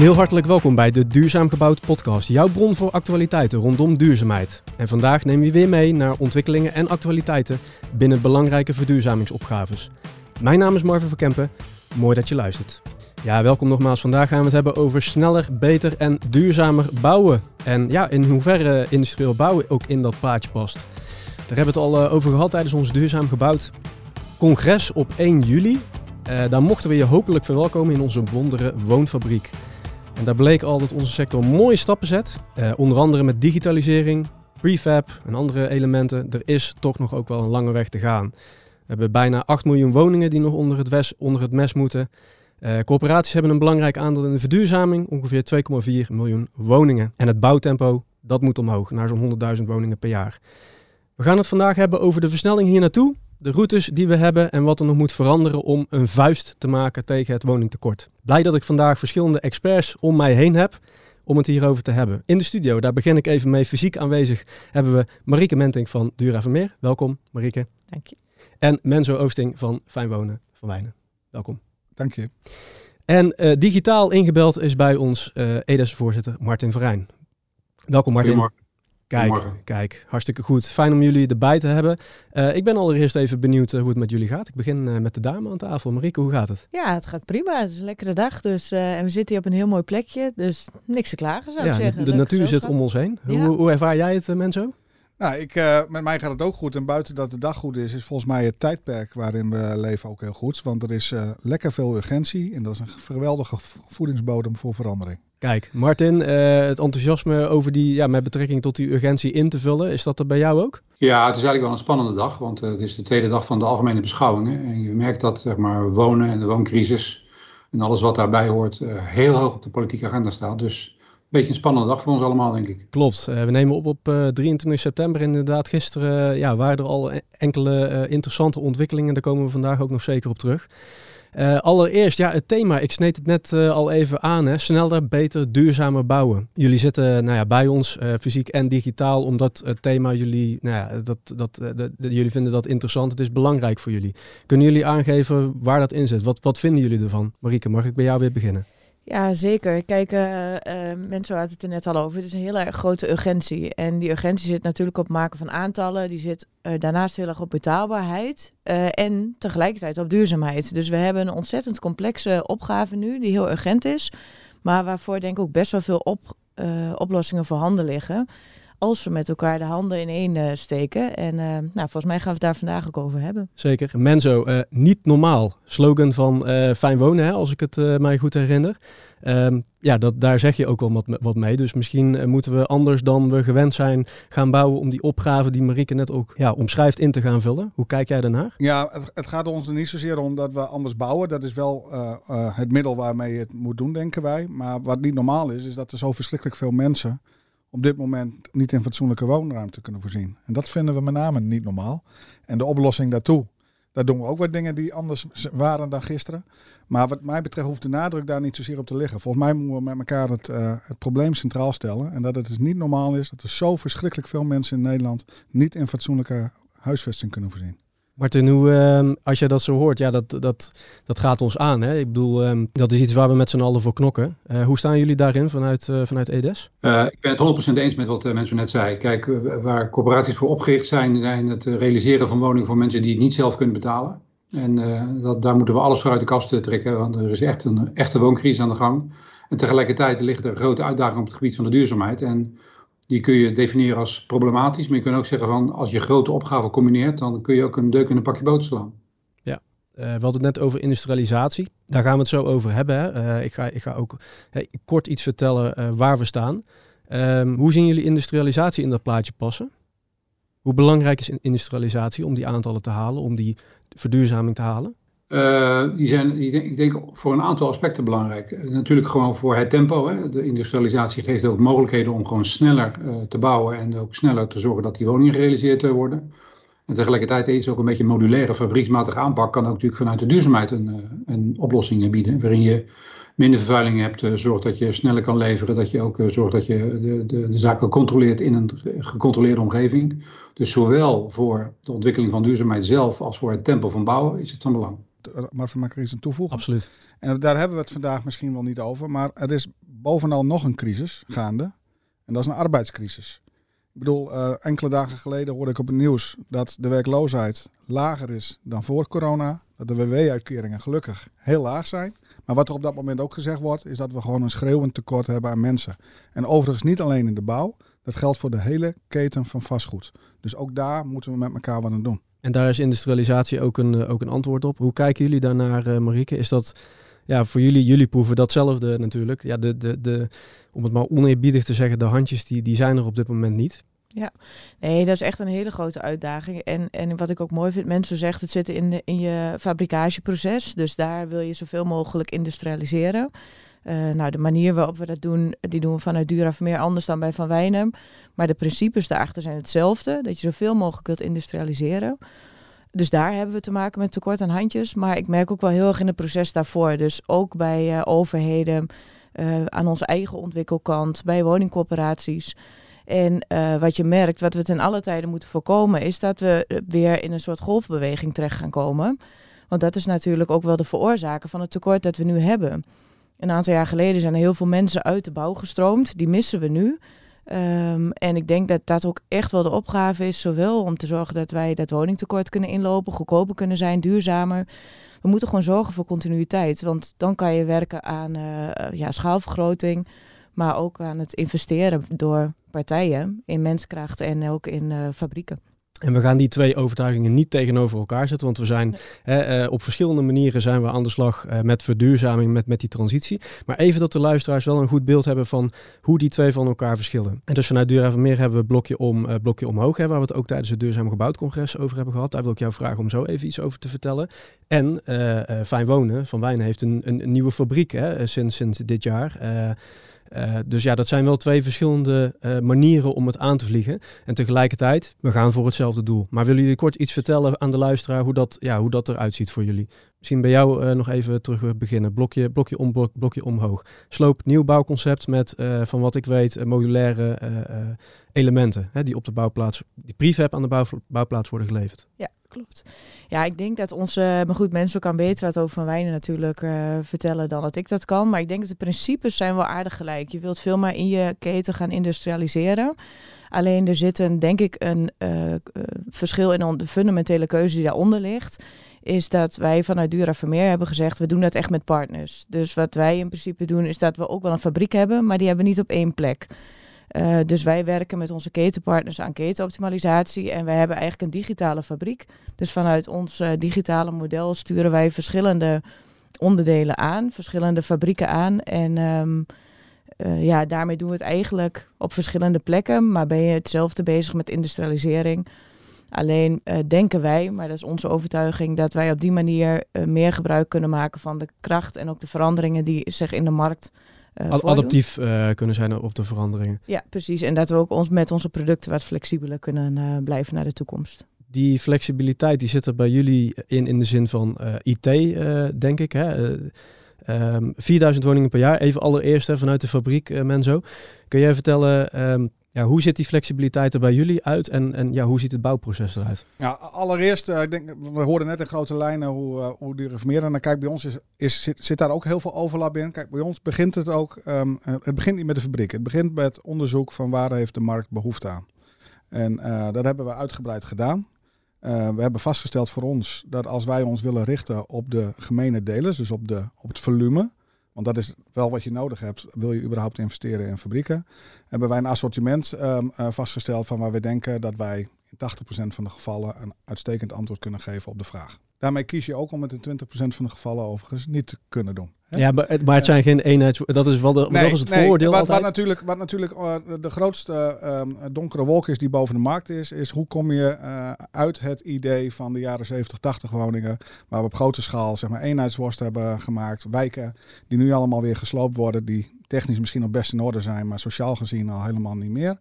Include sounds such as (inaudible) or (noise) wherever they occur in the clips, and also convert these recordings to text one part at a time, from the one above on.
heel hartelijk welkom bij de Duurzaam Gebouwd podcast, jouw bron voor actualiteiten rondom duurzaamheid. En vandaag neem je weer mee naar ontwikkelingen en actualiteiten binnen belangrijke verduurzamingsopgaves. Mijn naam is Marvin van Kempen, mooi dat je luistert. Ja, welkom nogmaals. Vandaag gaan we het hebben over sneller, beter en duurzamer bouwen. En ja, in hoeverre industrieel bouwen ook in dat plaatje past. Daar hebben we het al eh, over gehad tijdens ons Duurzaam Gebouwd congres op 1 juli. Uh, daar mochten we je hopelijk verwelkomen in onze wondere woonfabriek. En daar bleek al dat onze sector mooie stappen zet. Uh, onder andere met digitalisering, prefab en andere elementen. Er is toch nog ook wel een lange weg te gaan. We hebben bijna 8 miljoen woningen die nog onder het, wes, onder het mes moeten. Uh, corporaties hebben een belangrijk aandeel in de verduurzaming, ongeveer 2,4 miljoen woningen. En het bouwtempo, dat moet omhoog, naar zo'n 100.000 woningen per jaar. We gaan het vandaag hebben over de versnelling hier naartoe, de routes die we hebben en wat er nog moet veranderen om een vuist te maken tegen het woningtekort. Blij dat ik vandaag verschillende experts om mij heen heb om het hierover te hebben. In de studio, daar begin ik even mee, fysiek aanwezig, hebben we Marieke Menting van Dura Vermeer. Welkom Marieke. Dank je. En Menzo Oosting van Fijn Wonen van Wijnen. Welkom. Dank je. En uh, digitaal ingebeld is bij ons uh, EDES-voorzitter Martin Verijn. Welkom Martin. Kijk, kijk, hartstikke goed. Fijn om jullie erbij te hebben. Uh, ik ben allereerst even benieuwd uh, hoe het met jullie gaat. Ik begin uh, met de dame aan tafel. Marieke, hoe gaat het? Ja, het gaat prima. Het is een lekkere dag. Dus, en we zitten hier op een heel mooi plekje. Dus niks te klagen zou ja, ik zeggen. De, de natuur zit om ons heen. Ja. Hoe, hoe, ervaar jij het, Menzo? Nou, ik, met mij gaat het ook goed. En buiten dat de dag goed is, is volgens mij het tijdperk waarin we leven ook heel goed. Want er is lekker veel urgentie. En dat is een geweldige voedingsbodem voor verandering. Kijk, Martin, uh, het enthousiasme over die, ja, met betrekking tot die urgentie in te vullen, is dat er bij jou ook? Ja, het is eigenlijk wel een spannende dag, want uh, het is de tweede dag van de algemene beschouwingen. En je merkt dat zeg maar, wonen en de wooncrisis en alles wat daarbij hoort uh, heel hoog op de politieke agenda staat. Dus een beetje een spannende dag voor ons allemaal, denk ik. Klopt. we nemen op op 23 september. Inderdaad, gisteren ja, waren er al enkele interessante ontwikkelingen. Daar komen we vandaag ook nog zeker op terug. Uh, allereerst, ja, het thema. Ik sneed het net uh, al even aan. Hè. Sneller, beter, duurzamer bouwen. Jullie zitten nou ja, bij ons, fysiek en digitaal, omdat het thema jullie, nou ja, dat, dat, jullie vinden dat interessant. Het is belangrijk voor jullie. Kunnen jullie aangeven waar dat in zit? Wat, wat vinden jullie ervan? Marieke, mag ik bij jou weer beginnen? Ja, zeker. Kijk, uh, uh, mensen hadden het er net al over. Het is een hele grote urgentie. En die urgentie zit natuurlijk op het maken van aantallen. Die zit uh, daarnaast heel erg op betaalbaarheid. en tegelijkertijd op duurzaamheid. Dus we hebben een ontzettend complexe opgave nu, die heel urgent is. Maar waarvoor denk ik ook best wel veel op, oplossingen voorhanden liggen als we met elkaar de handen in één uh, steken. En uh, nou, volgens mij gaan we het daar vandaag ook over hebben. Zeker. Menzo, uh, niet normaal. Slogan van Fijn Wonen, hè, als ik het mij goed herinner. Um, ja, dat, daar zeg je ook wel wat, wat mee. Dus misschien moeten we anders dan we gewend zijn gaan bouwen om die opgave die Marieke net ook ja, omschrijft in te gaan vullen. Hoe kijk jij daarnaar? Ja, het, het gaat ons er niet zozeer om dat we anders bouwen. Dat is wel het middel waarmee je het moet doen, denken wij. Maar wat niet normaal is, is dat er zo verschrikkelijk veel mensen op dit moment niet in fatsoenlijke woonruimte kunnen voorzien. En dat vinden we met name niet normaal. En de oplossing daartoe, daar doen we ook wat dingen die anders waren dan gisteren. Maar wat mij betreft hoeft de nadruk daar niet zozeer op te liggen. Volgens mij moeten we met elkaar het, uh, het probleem centraal stellen. En dat het dus niet normaal is dat er zo verschrikkelijk veel mensen in Nederland niet in fatsoenlijke huisvesting kunnen voorzien. Martin, hoe, uh, als je dat zo hoort, ja, dat, dat, dat gaat ons aan. Hè? Ik bedoel, um, dat is iets waar we met z'n allen voor knokken. Uh, hoe staan jullie daarin vanuit, uh, vanuit EDES? Uh, ik ben het 100% eens met wat mensen net zei. Kijk, waar corporaties voor opgericht zijn, zijn het realiseren van woningen voor mensen die het niet zelf kunnen betalen. En dat, daar moeten we alles voor uit de kast trekken, want er is echt een echte wooncrisis aan de gang. En tegelijkertijd ligt er grote uitdagingen op het gebied van de duurzaamheid. En die kun je definiëren als problematisch. Maar je kunt ook zeggen van als je grote opgaven combineert, dan kun je ook een deuk in een pakje boter slaan. Ja, uh, we hadden het net over industrialisatie. Daar gaan we het zo over hebben. Hè. Uh, ik, ga, ik ga ook kort iets vertellen uh, waar we staan. Um, hoe zien jullie industrialisatie in dat plaatje passen? Hoe belangrijk is industrialisatie om die aantallen te halen, om die verduurzaming te halen? Uh, die zijn, ik denk, voor een aantal aspecten belangrijk. Natuurlijk gewoon voor het tempo. Hè. De industrialisatie geeft ook mogelijkheden om gewoon sneller uh, te bouwen en ook sneller te zorgen dat die woningen gerealiseerd worden. En tegelijkertijd is ook een beetje modulaire fabrieksmatige aanpak kan ook natuurlijk vanuit de duurzaamheid een, een oplossing bieden. Waarin je minder vervuiling hebt, zorgt dat je sneller kan leveren, dat je ook zorgt dat je de, de, de zaken controleert in een gecontroleerde omgeving. Dus zowel voor de ontwikkeling van duurzaamheid zelf als voor het tempo van bouwen is het van belang. Ik er iets aan toevoegen? Absoluut. En daar hebben we het vandaag misschien wel niet over. Maar er is bovenal nog een crisis gaande. En dat is een arbeidscrisis. Ik bedoel, uh, enkele dagen geleden hoorde ik op het nieuws dat de werkloosheid lager is dan voor corona. Dat de WW-uitkeringen gelukkig heel laag zijn. Maar wat er op dat moment ook gezegd wordt, is dat we gewoon een schreeuwend tekort hebben aan mensen. En overigens niet alleen in de bouw, dat geldt voor de hele keten van vastgoed. Dus ook daar moeten we met elkaar wat aan doen. En daar is industrialisatie ook een, ook een antwoord op. Hoe kijken jullie daarnaar, uh, Marieke? Is dat ja, voor jullie, jullie proeven datzelfde natuurlijk. Ja, de, de, de, om het maar oneerbiedig te zeggen, de handjes die, die zijn er op dit moment niet. Ja, nee, dat is echt een hele grote uitdaging. En, en wat ik ook mooi vind, mensen zeggen het zit in, de, in je fabrikageproces. Dus daar wil je zoveel mogelijk industrialiseren. Uh, nou, de manier waarop we dat doen, die doen we vanuit Dura meer anders dan bij Van Wijnem. Maar de principes daarachter zijn hetzelfde. Dat je zoveel mogelijk wilt industrialiseren. Dus daar hebben we te maken met tekort aan handjes. Maar ik merk ook wel heel erg in het proces daarvoor. Dus ook bij uh, overheden, uh, aan onze eigen ontwikkelkant, bij woningcorporaties. En wat je merkt, wat we ten alle tijden moeten voorkomen, is dat we weer in een soort golfbeweging terecht gaan komen. Want dat is natuurlijk ook wel de veroorzaker van het tekort dat we nu hebben. Een aantal jaar geleden zijn er heel veel mensen uit de bouw gestroomd. Die missen we nu. Um, en ik denk dat dat ook echt wel de opgave is, zowel om te zorgen dat wij dat woningtekort kunnen inlopen, goedkoper kunnen zijn, duurzamer. We moeten gewoon zorgen voor continuïteit, want dan kan je werken aan uh, ja, schaalvergroting, maar ook aan het investeren door partijen in menskracht en ook in uh, fabrieken. En we gaan die twee overtuigingen niet tegenover elkaar zetten, want we zijn uh, op verschillende manieren zijn we aan de slag uh, met verduurzaming, met, met die transitie. Maar even dat de luisteraars wel een goed beeld hebben van hoe die twee van elkaar verschillen. En dus vanuit Duur Meer hebben we blokje, om, uh, blokje omhoog, hè, waar we het ook tijdens het Duurzaam Gebouwd Congres over hebben gehad. Daar wil ik jou vragen om zo even iets over te vertellen. En Fijn Wonen van Wijnen heeft een, een, een nieuwe fabriek hè, sinds, sinds dit jaar. Uh, dus ja, dat zijn wel twee verschillende uh, manieren om het aan te vliegen. En tegelijkertijd, we gaan voor hetzelfde doel. Maar willen jullie kort iets vertellen aan de luisteraar hoe dat, ja, hoe dat eruit ziet voor jullie? Misschien bij jou uh, nog even terug beginnen. Blokje, blokje, om, blok, blokje omhoog. Sloop nieuwbouwconcept met, van wat ik weet, modulaire elementen. Hè, die op de bouwplaats, die prefab aan de bouw, bouwplaats worden geleverd. Ja, klopt. Ja, ik denk dat onze, maar goed, mensen kan beter wat over Wijnen natuurlijk uh, vertellen dan dat ik dat kan. Maar ik denk dat de principes zijn wel aardig gelijk. Je wilt veel meer in je keten gaan industrialiseren. Alleen er zit een, denk ik, een uh, verschil in de fundamentele keuze die daaronder ligt. Is dat wij vanuit Dura Vermeer hebben gezegd, we doen dat echt met partners. Dus wat wij in principe doen, is dat we ook wel een fabriek hebben, maar die hebben we niet op één plek. Uh, dus wij werken met onze ketenpartners aan ketenoptimalisatie. En wij hebben eigenlijk een digitale fabriek. Dus vanuit ons uh, digitale model sturen wij verschillende onderdelen aan, verschillende fabrieken aan. En um, uh, ja, daarmee doen we het eigenlijk op verschillende plekken. Maar ben je hetzelfde bezig met industrialisering. Alleen denken wij, maar dat is onze overtuiging, dat wij op die manier meer gebruik kunnen maken van de kracht en ook de veranderingen die zich in de markt uh, adaptief uh, kunnen zijn op de veranderingen. Ja, precies. En dat we ook ons met onze producten wat flexibeler kunnen uh, blijven naar de toekomst. Die flexibiliteit die zit er bij jullie in, in de zin van IT, denk ik. Hè? Um, 4000 woningen per jaar. Even allereerst hè, vanuit de fabriek, Menzo. Kun jij vertellen um, ja, hoe ziet die flexibiliteit er bij jullie uit en, en ja, hoe ziet het bouwproces eruit? Ja, allereerst, uh, ik denk, we hoorden net in grote lijnen hoe, uh, hoe die reformeren. En kijk, bij ons is, is, zit, daar ook heel veel overlap in. Kijk, bij ons begint het ook, um, het begint niet met de fabriek. Het begint met onderzoek van waar heeft de markt behoefte aan. En dat hebben we uitgebreid gedaan. we hebben vastgesteld voor ons dat als wij ons willen richten op de gemene delers, dus op, de, op het volume, want dat is wel wat je nodig hebt. Wil je überhaupt investeren in fabrieken? Hebben wij een assortiment um, uh, vastgesteld van waar we denken dat wij in 80% van de gevallen een uitstekend antwoord kunnen geven op de vraag. Daarmee kies je ook om het in 20% van de gevallen overigens niet te kunnen doen. Hè? Ja, maar het, maar het zijn geen eenheids... Dat is wel, de, nee, dat is het nee, voordeel wat, wat, natuurlijk, wat natuurlijk uh, de grootste uh, donkere wolk is die boven de markt is, is hoe kom je uh, uit het idee van de jaren 70, 80 woningen, waar we op grote schaal zeg maar eenheidsworst hebben gemaakt, wijken die nu allemaal weer gesloopt worden, die technisch misschien nog best in orde zijn, maar sociaal gezien al helemaal niet meer.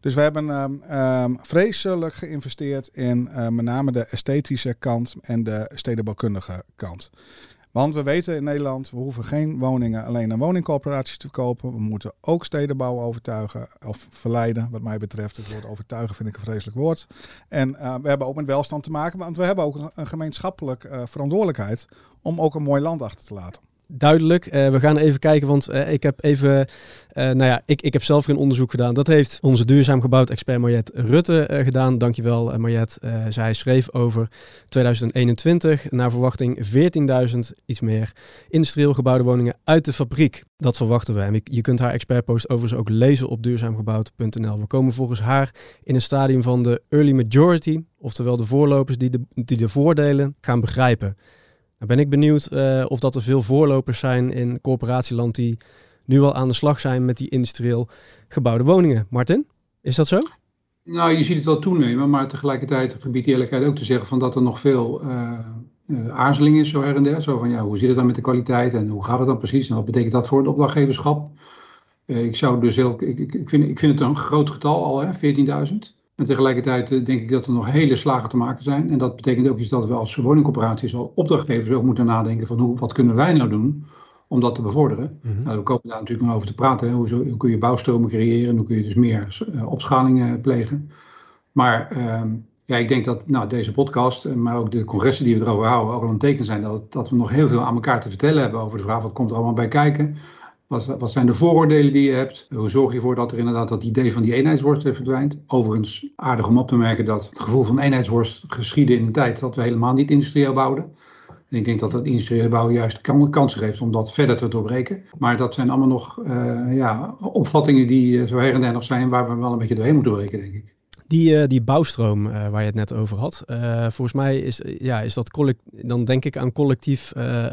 Dus we hebben um, um, vreselijk geïnvesteerd in uh, met name de esthetische kant en de stedenbouwkundige kant. Want we weten in Nederland, we hoeven geen woningen alleen aan woningcorporaties te kopen. We moeten ook stedenbouw overtuigen of verleiden, wat mij betreft. Het woord overtuigen vind ik een vreselijk woord. En uh, we hebben ook met welstand te maken, want we hebben ook een, een gemeenschappelijk uh, verantwoordelijkheid om ook een mooi land achter te laten duidelijk. Uh, we gaan even kijken, want uh, ik heb even, uh, nou ja, ik, ik heb zelf een onderzoek gedaan. Dat heeft onze duurzaam gebouwd expert Mariette Rutte gedaan. Dankjewel Mariette. zij schreef over 2021 naar verwachting 14.000 iets meer industrieel gebouwde woningen uit de fabriek. Dat verwachten we. En je kunt haar expertpost overigens ook lezen op duurzaamgebouwd.nl. We komen volgens haar in een stadium van de early majority, oftewel de voorlopers die de, die de voordelen gaan begrijpen. Ben ik benieuwd uh, of dat er veel voorlopers zijn in corporatieland die nu al aan de slag zijn met die industrieel gebouwde woningen. Martin, is dat zo? Nou, je ziet het wel toenemen, maar tegelijkertijd die eerlijkheid ook te zeggen van dat er nog veel uh, aarzeling is zo her en der. Zo van ja, hoe zit het dan met de kwaliteit en hoe gaat het dan precies en wat betekent dat voor het opdrachtgeverschap? ik zou dus heel, ik, ik, vind, ik vind het een groot getal al, 14.000. En tegelijkertijd eh, denk ik dat er nog hele slagen te maken zijn. En dat betekent ook iets dat we als woningcorporaties, als opdrachtgevers ook moeten nadenken van hoe, wat kunnen wij nou doen om dat te bevorderen. Mm nou, we komen daar natuurlijk nog over te praten. Hoe, zo, hoe, kun je bouwstromen creëren? Hoe kun je dus meer uh, opschalingen plegen? Maar uh, ja, ik denk dat nou, deze podcast, eh, maar ook de congressen die we erover houden, ook al een teken zijn dat, dat we nog heel veel aan elkaar te vertellen hebben over de vraag wat komt er allemaal bij kijken. Wat, wat, zijn de vooroordelen die je hebt? Hoe zorg je ervoor dat er inderdaad dat idee van die eenheidsworst verdwijnt? Overigens, aardig om op te merken dat het gevoel van eenheidsworst geschiedde in een tijd dat we helemaal niet industrieel bouwden. En ik denk dat dat industriële bouwen juist kansen geeft om dat verder te doorbreken. Maar dat zijn allemaal nog uh, ja, opvattingen die uh, zo her en der nog zijn waar we wel een beetje doorheen moeten breken, denk ik. Die, uh, die bouwstroom waar je het net over had, volgens mij is, ja, is dat dan denk ik aan collectief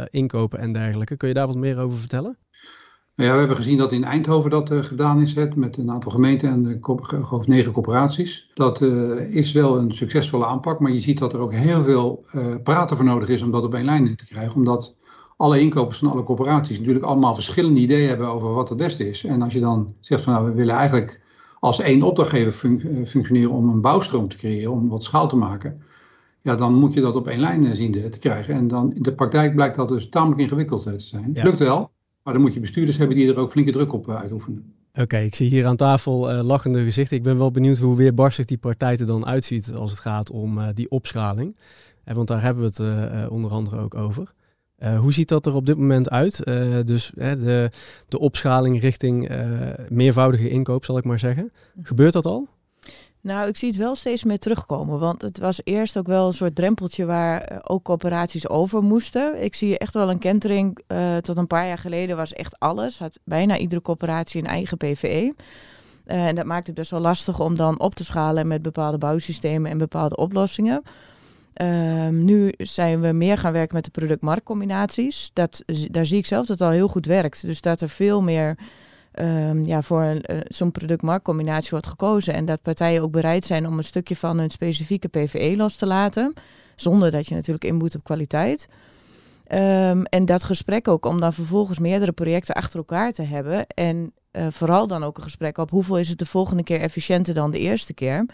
inkopen en dergelijke. Kun je daar wat meer over vertellen? Nou ja, we hebben gezien dat in Eindhoven dat uh, gedaan is, het, met een aantal gemeenten en uh, geloof negen corporaties. Dat uh, is wel een succesvolle aanpak, maar je ziet dat er ook heel veel praten voor nodig is om dat op één lijn te krijgen. Omdat alle inkopers van alle corporaties natuurlijk allemaal verschillende ideeën hebben over wat het beste is. En als je dan zegt van nou, we willen eigenlijk als één opdrachtgever fun functioneren om een bouwstroom te creëren, om wat schaal te maken. Ja, dan moet je dat op één lijn zien te krijgen. En dan in de praktijk blijkt dat dus tamelijk ingewikkeld te zijn. Ja. Lukt wel, maar dan moet je bestuurders hebben die er ook flinke druk op eh, uitoefenen. Oké, ik zie hier aan tafel uh, lachende gezichten. Ik ben wel benieuwd hoe weerbarstig die partij er dan uitziet als het gaat om uh, die opschaling. En want daar hebben we het uh, onder andere ook over. hoe ziet dat er op dit moment uit? dus de, de opschaling richting meervoudige inkoop, zal ik maar zeggen. Gebeurt dat al? Nou, ik zie het wel steeds meer terugkomen. Want het was eerst ook wel een soort drempeltje waar eh, ook coöperaties over moesten. Ik zie echt wel een kentering. Uh, tot een paar jaar geleden was echt alles. Had bijna iedere coöperatie een eigen PVE. Uh, en dat maakt het best wel lastig om dan op te schalen met bepaalde bouwsystemen en bepaalde oplossingen. Um, nu zijn we meer gaan werken met de product-marktcombinaties. Dat, daar zie ik zelf dat het al heel goed werkt. Dus dat er veel meer um, ja, voor uh, zo'n product-marktcombinatie wordt gekozen. En dat partijen ook bereid zijn om een stukje van hun specifieke PVE los te laten. Zonder dat je natuurlijk inboet op kwaliteit. Um, en dat gesprek ook om dan vervolgens meerdere projecten achter elkaar te hebben. En uh, vooral dan ook een gesprek op hoeveel is het de volgende keer efficiënter dan de eerste keer.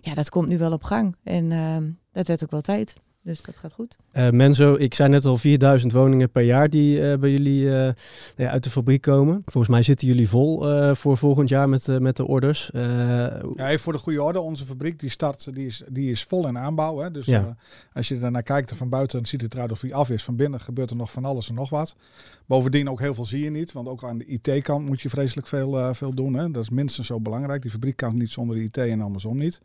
Ja, dat komt nu wel op gang. En uh, dat werd ook wel tijd. Dus dat gaat goed. Uh, Menzo, ik zei net al 4000 woningen per jaar die uh, bij jullie uh, ja, uit de fabriek komen. Volgens mij zitten jullie vol voor volgend jaar met, met de orders. ja, voor de goede orde, onze fabriek die start, die is, die is vol in aanbouw. Hè? Dus ja. als je er naar kijkt van buiten, dan ziet het eruit of hij af is. Van binnen gebeurt er nog van alles en nog wat. Bovendien ook heel veel zie je niet, want ook aan de IT-kant moet je vreselijk veel, veel doen. Hè? Dat is minstens zo belangrijk. Die fabriek kan niet zonder de IT en andersom niet.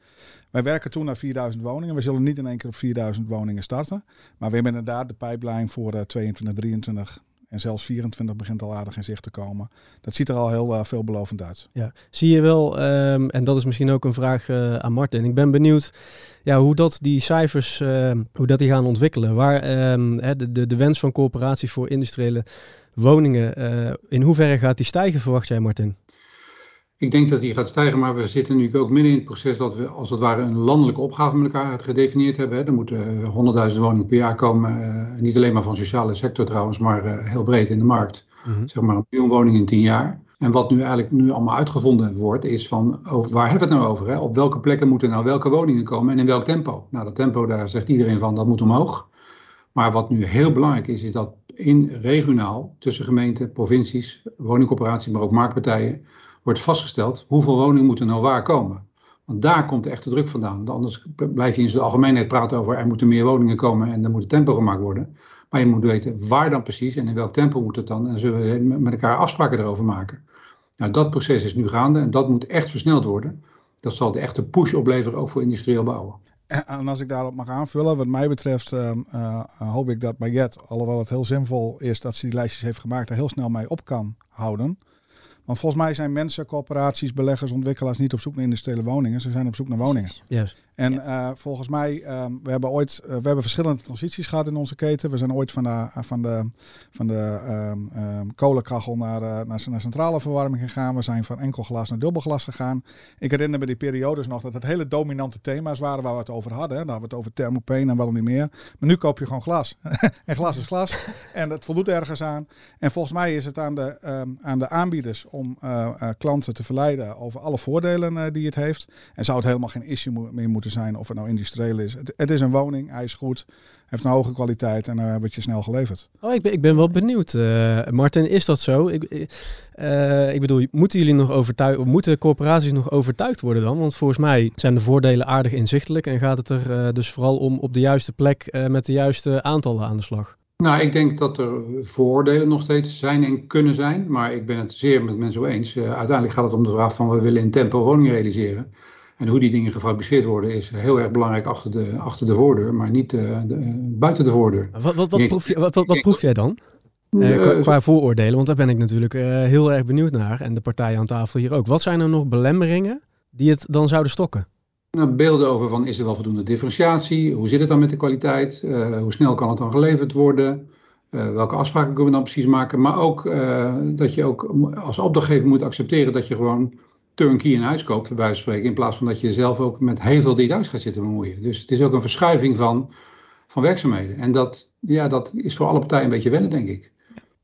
Wij werken toen naar 4000 woningen. We zullen niet in één keer op 4000 woningen starten. Maar we hebben inderdaad de pijplijn voor uh, 22, 23 en zelfs 24 begint al aardig in zicht te komen. Dat ziet er al heel uh, veelbelovend uit. Ja, zie je wel, um, en dat is misschien ook een vraag uh, aan Martin. Ik ben benieuwd ja, hoe dat die cijfers, uh, hoe dat die gaan ontwikkelen. Waar um, de, de, de wens van coöperaties voor industriële woningen, uh, in hoeverre gaat die stijgen, verwacht jij Martin? Ik denk dat die gaat stijgen, maar we zitten nu ook midden in het proces dat we als het ware een landelijke opgave met elkaar gedefinieerd hebben. Er moeten 100.000 woningen per jaar komen, uh, niet alleen maar van sociale sector trouwens, maar uh, heel breed in de markt. Mm-hmm. Zeg maar een miljoen woningen in 10 jaar. En wat nu eigenlijk nu allemaal uitgevonden wordt, is van over, waar hebben we het nou over? Hè? Op welke plekken moeten nou welke woningen komen en in welk tempo? Nou, dat tempo, daar zegt iedereen van, dat moet omhoog. Maar wat nu heel belangrijk is, is dat in regionaal tussen gemeenten, provincies, woningcorporaties, maar ook marktpartijen wordt vastgesteld hoeveel woningen moeten nou waar komen. Want daar komt de echte druk vandaan. Anders blijf je in zijn algemeenheid praten over er moeten meer woningen komen en er moet tempo gemaakt worden. Maar je moet weten waar dan precies en in welk tempo moet het dan. En zullen we met elkaar afspraken erover maken. Nou, dat proces is nu gaande en dat moet echt versneld worden. Dat zal de echte push opleveren, ook voor industrieel bouwen. En als ik daarop mag aanvullen, wat mij betreft uh, uh, hoop ik dat Baguette, alhoewel het heel zinvol is dat ze die lijstjes heeft gemaakt, er heel snel mee op kan houden. Want volgens mij zijn mensen, corporaties, beleggers, ontwikkelaars niet op zoek naar industriële woningen. Ze zijn op zoek naar woningen. Yes. En uh, volgens mij, um, we hebben ooit, uh, we hebben verschillende transities gehad in onze keten. We zijn ooit van de, uh, van de, van de um, um, kolenkachel naar, naar, naar, centrale verwarming gegaan. We zijn van enkel glas naar dubbelglas gegaan. Ik herinner me die periodes nog dat het hele dominante thema's waren waar we het over hadden. Hè. Daar hadden we het over thermopane en wel niet meer. Maar nu koop je gewoon glas. (laughs) en glas is glas. en het voldoet ergens aan. En volgens mij is het aan de, aan de aanbieders om klanten te verleiden over alle voordelen die het heeft. En zou het helemaal geen issue meer moeten zijn of het nou industrieel is. Het, is een woning, hij is goed, heeft een hoge kwaliteit en dan het je snel geleverd. Oh, ik ben, ik ben wel benieuwd. Martin, is dat zo? Ik, ik bedoel, moeten jullie nog overtuigen, moeten corporaties nog overtuigd worden dan? Want volgens mij zijn de voordelen aardig inzichtelijk en gaat het er dus vooral om op de juiste plek met de juiste aantallen aan de slag. Nou, ik denk dat er voordelen nog steeds zijn en kunnen zijn, maar ik ben het zeer met mensen eens. uiteindelijk gaat het om de vraag van we willen in tempo woningen realiseren. En hoe die dingen gefabriceerd worden is heel erg belangrijk achter de, achter de voordeur, maar niet uh, de, uh, buiten de voordeur. Wat, wat, wat, proef, je, wat, wat, wat proef jij dan? Qua, qua, vooroordelen, want daar ben ik natuurlijk heel erg benieuwd naar. En de partijen aan tafel hier ook. Wat zijn er nog belemmeringen die het dan zouden stokken? Nou, beelden over van is er wel voldoende differentiatie? Hoe zit het dan met de kwaliteit? hoe snel kan het dan geleverd worden? welke afspraken kunnen we dan precies maken? Maar ook dat je ook als opdrachtgever moet accepteren dat je gewoon turnkey in huis koopt, bij wijze van spreken, in plaats van dat je zelf ook met heel veel details gaat zitten bemoeien. Dus het is ook een verschuiving van, van werkzaamheden. En dat, ja, dat is voor alle partijen een beetje wennen, denk ik.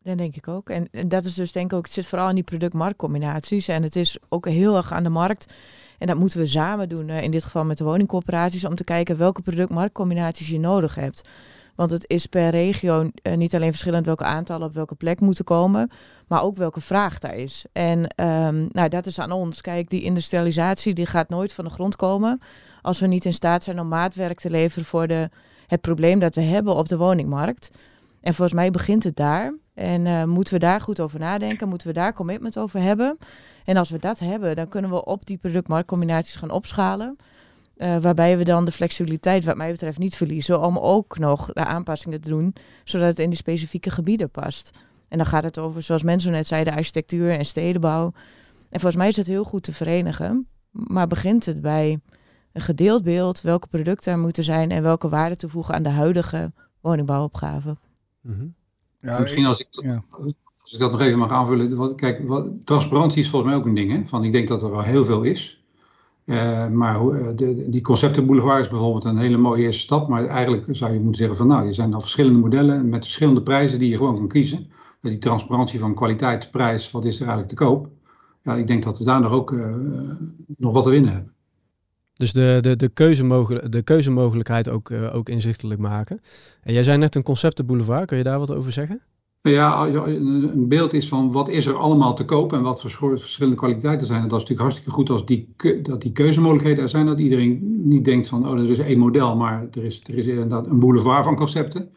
Dat denk ik ook. En, en dat is dus denk ik ook, het zit vooral in die product-marktcombinaties. En het is ook heel erg aan de markt. En dat moeten we samen doen, uh, in dit geval met de woningcorporaties, om te kijken welke product-marktcombinaties je nodig hebt. Want het is per regio uh, niet alleen verschillend welke aantallen op welke plek moeten komen, maar ook welke vraag daar is. En um, nou, dat is aan ons. Kijk, die industrialisatie die gaat nooit van de grond komen als we niet in staat zijn om maatwerk te leveren voor de, het probleem dat we hebben op de woningmarkt. En volgens mij begint het daar. En uh, moeten we daar goed over nadenken, moeten we daar commitment over hebben. En als we dat hebben, dan kunnen we op die product-marktcombinaties gaan opschalen. Uh, waarbij we dan de flexibiliteit, wat mij betreft, niet verliezen. Om ook nog de aanpassingen te doen, zodat het in die specifieke gebieden past. En dan gaat het over, zoals mensen net zeiden, architectuur en stedenbouw. En volgens mij is het heel goed te verenigen. Maar begint het bij een gedeeld beeld, welke producten er moeten zijn en welke waarde toevoegen aan de huidige woningbouwopgave. Mm. Ja, Misschien als ik, ja. als ik dat nog even mag aanvullen. Wat, kijk, wat, transparantie is volgens mij ook een ding. Hè? Van, ik denk dat er wel heel veel is. Uh, maar de, de, die conceptenboulevard is bijvoorbeeld een hele mooie eerste stap. Maar eigenlijk zou je moeten zeggen van nou, er zijn al verschillende modellen met verschillende prijzen die je gewoon kan kiezen. Die transparantie van kwaliteit, prijs, wat is er eigenlijk te koop. Ja, ik denk dat we daar nog ook uh, nog wat te winnen hebben. Dus de, de, de, keuzemogel de keuzemogelijkheid ook, uh, ook inzichtelijk maken. En jij zei net een conceptenboulevard, kun je daar wat over zeggen? Ja, een beeld is van wat is er allemaal te kopen en wat voor verschillende kwaliteiten zijn. Dat is natuurlijk hartstikke goed als die, dat die keuzemogelijkheden er zijn. Dat iedereen niet denkt van, oh, er is één model, maar er is, er is inderdaad een boulevard van concepten.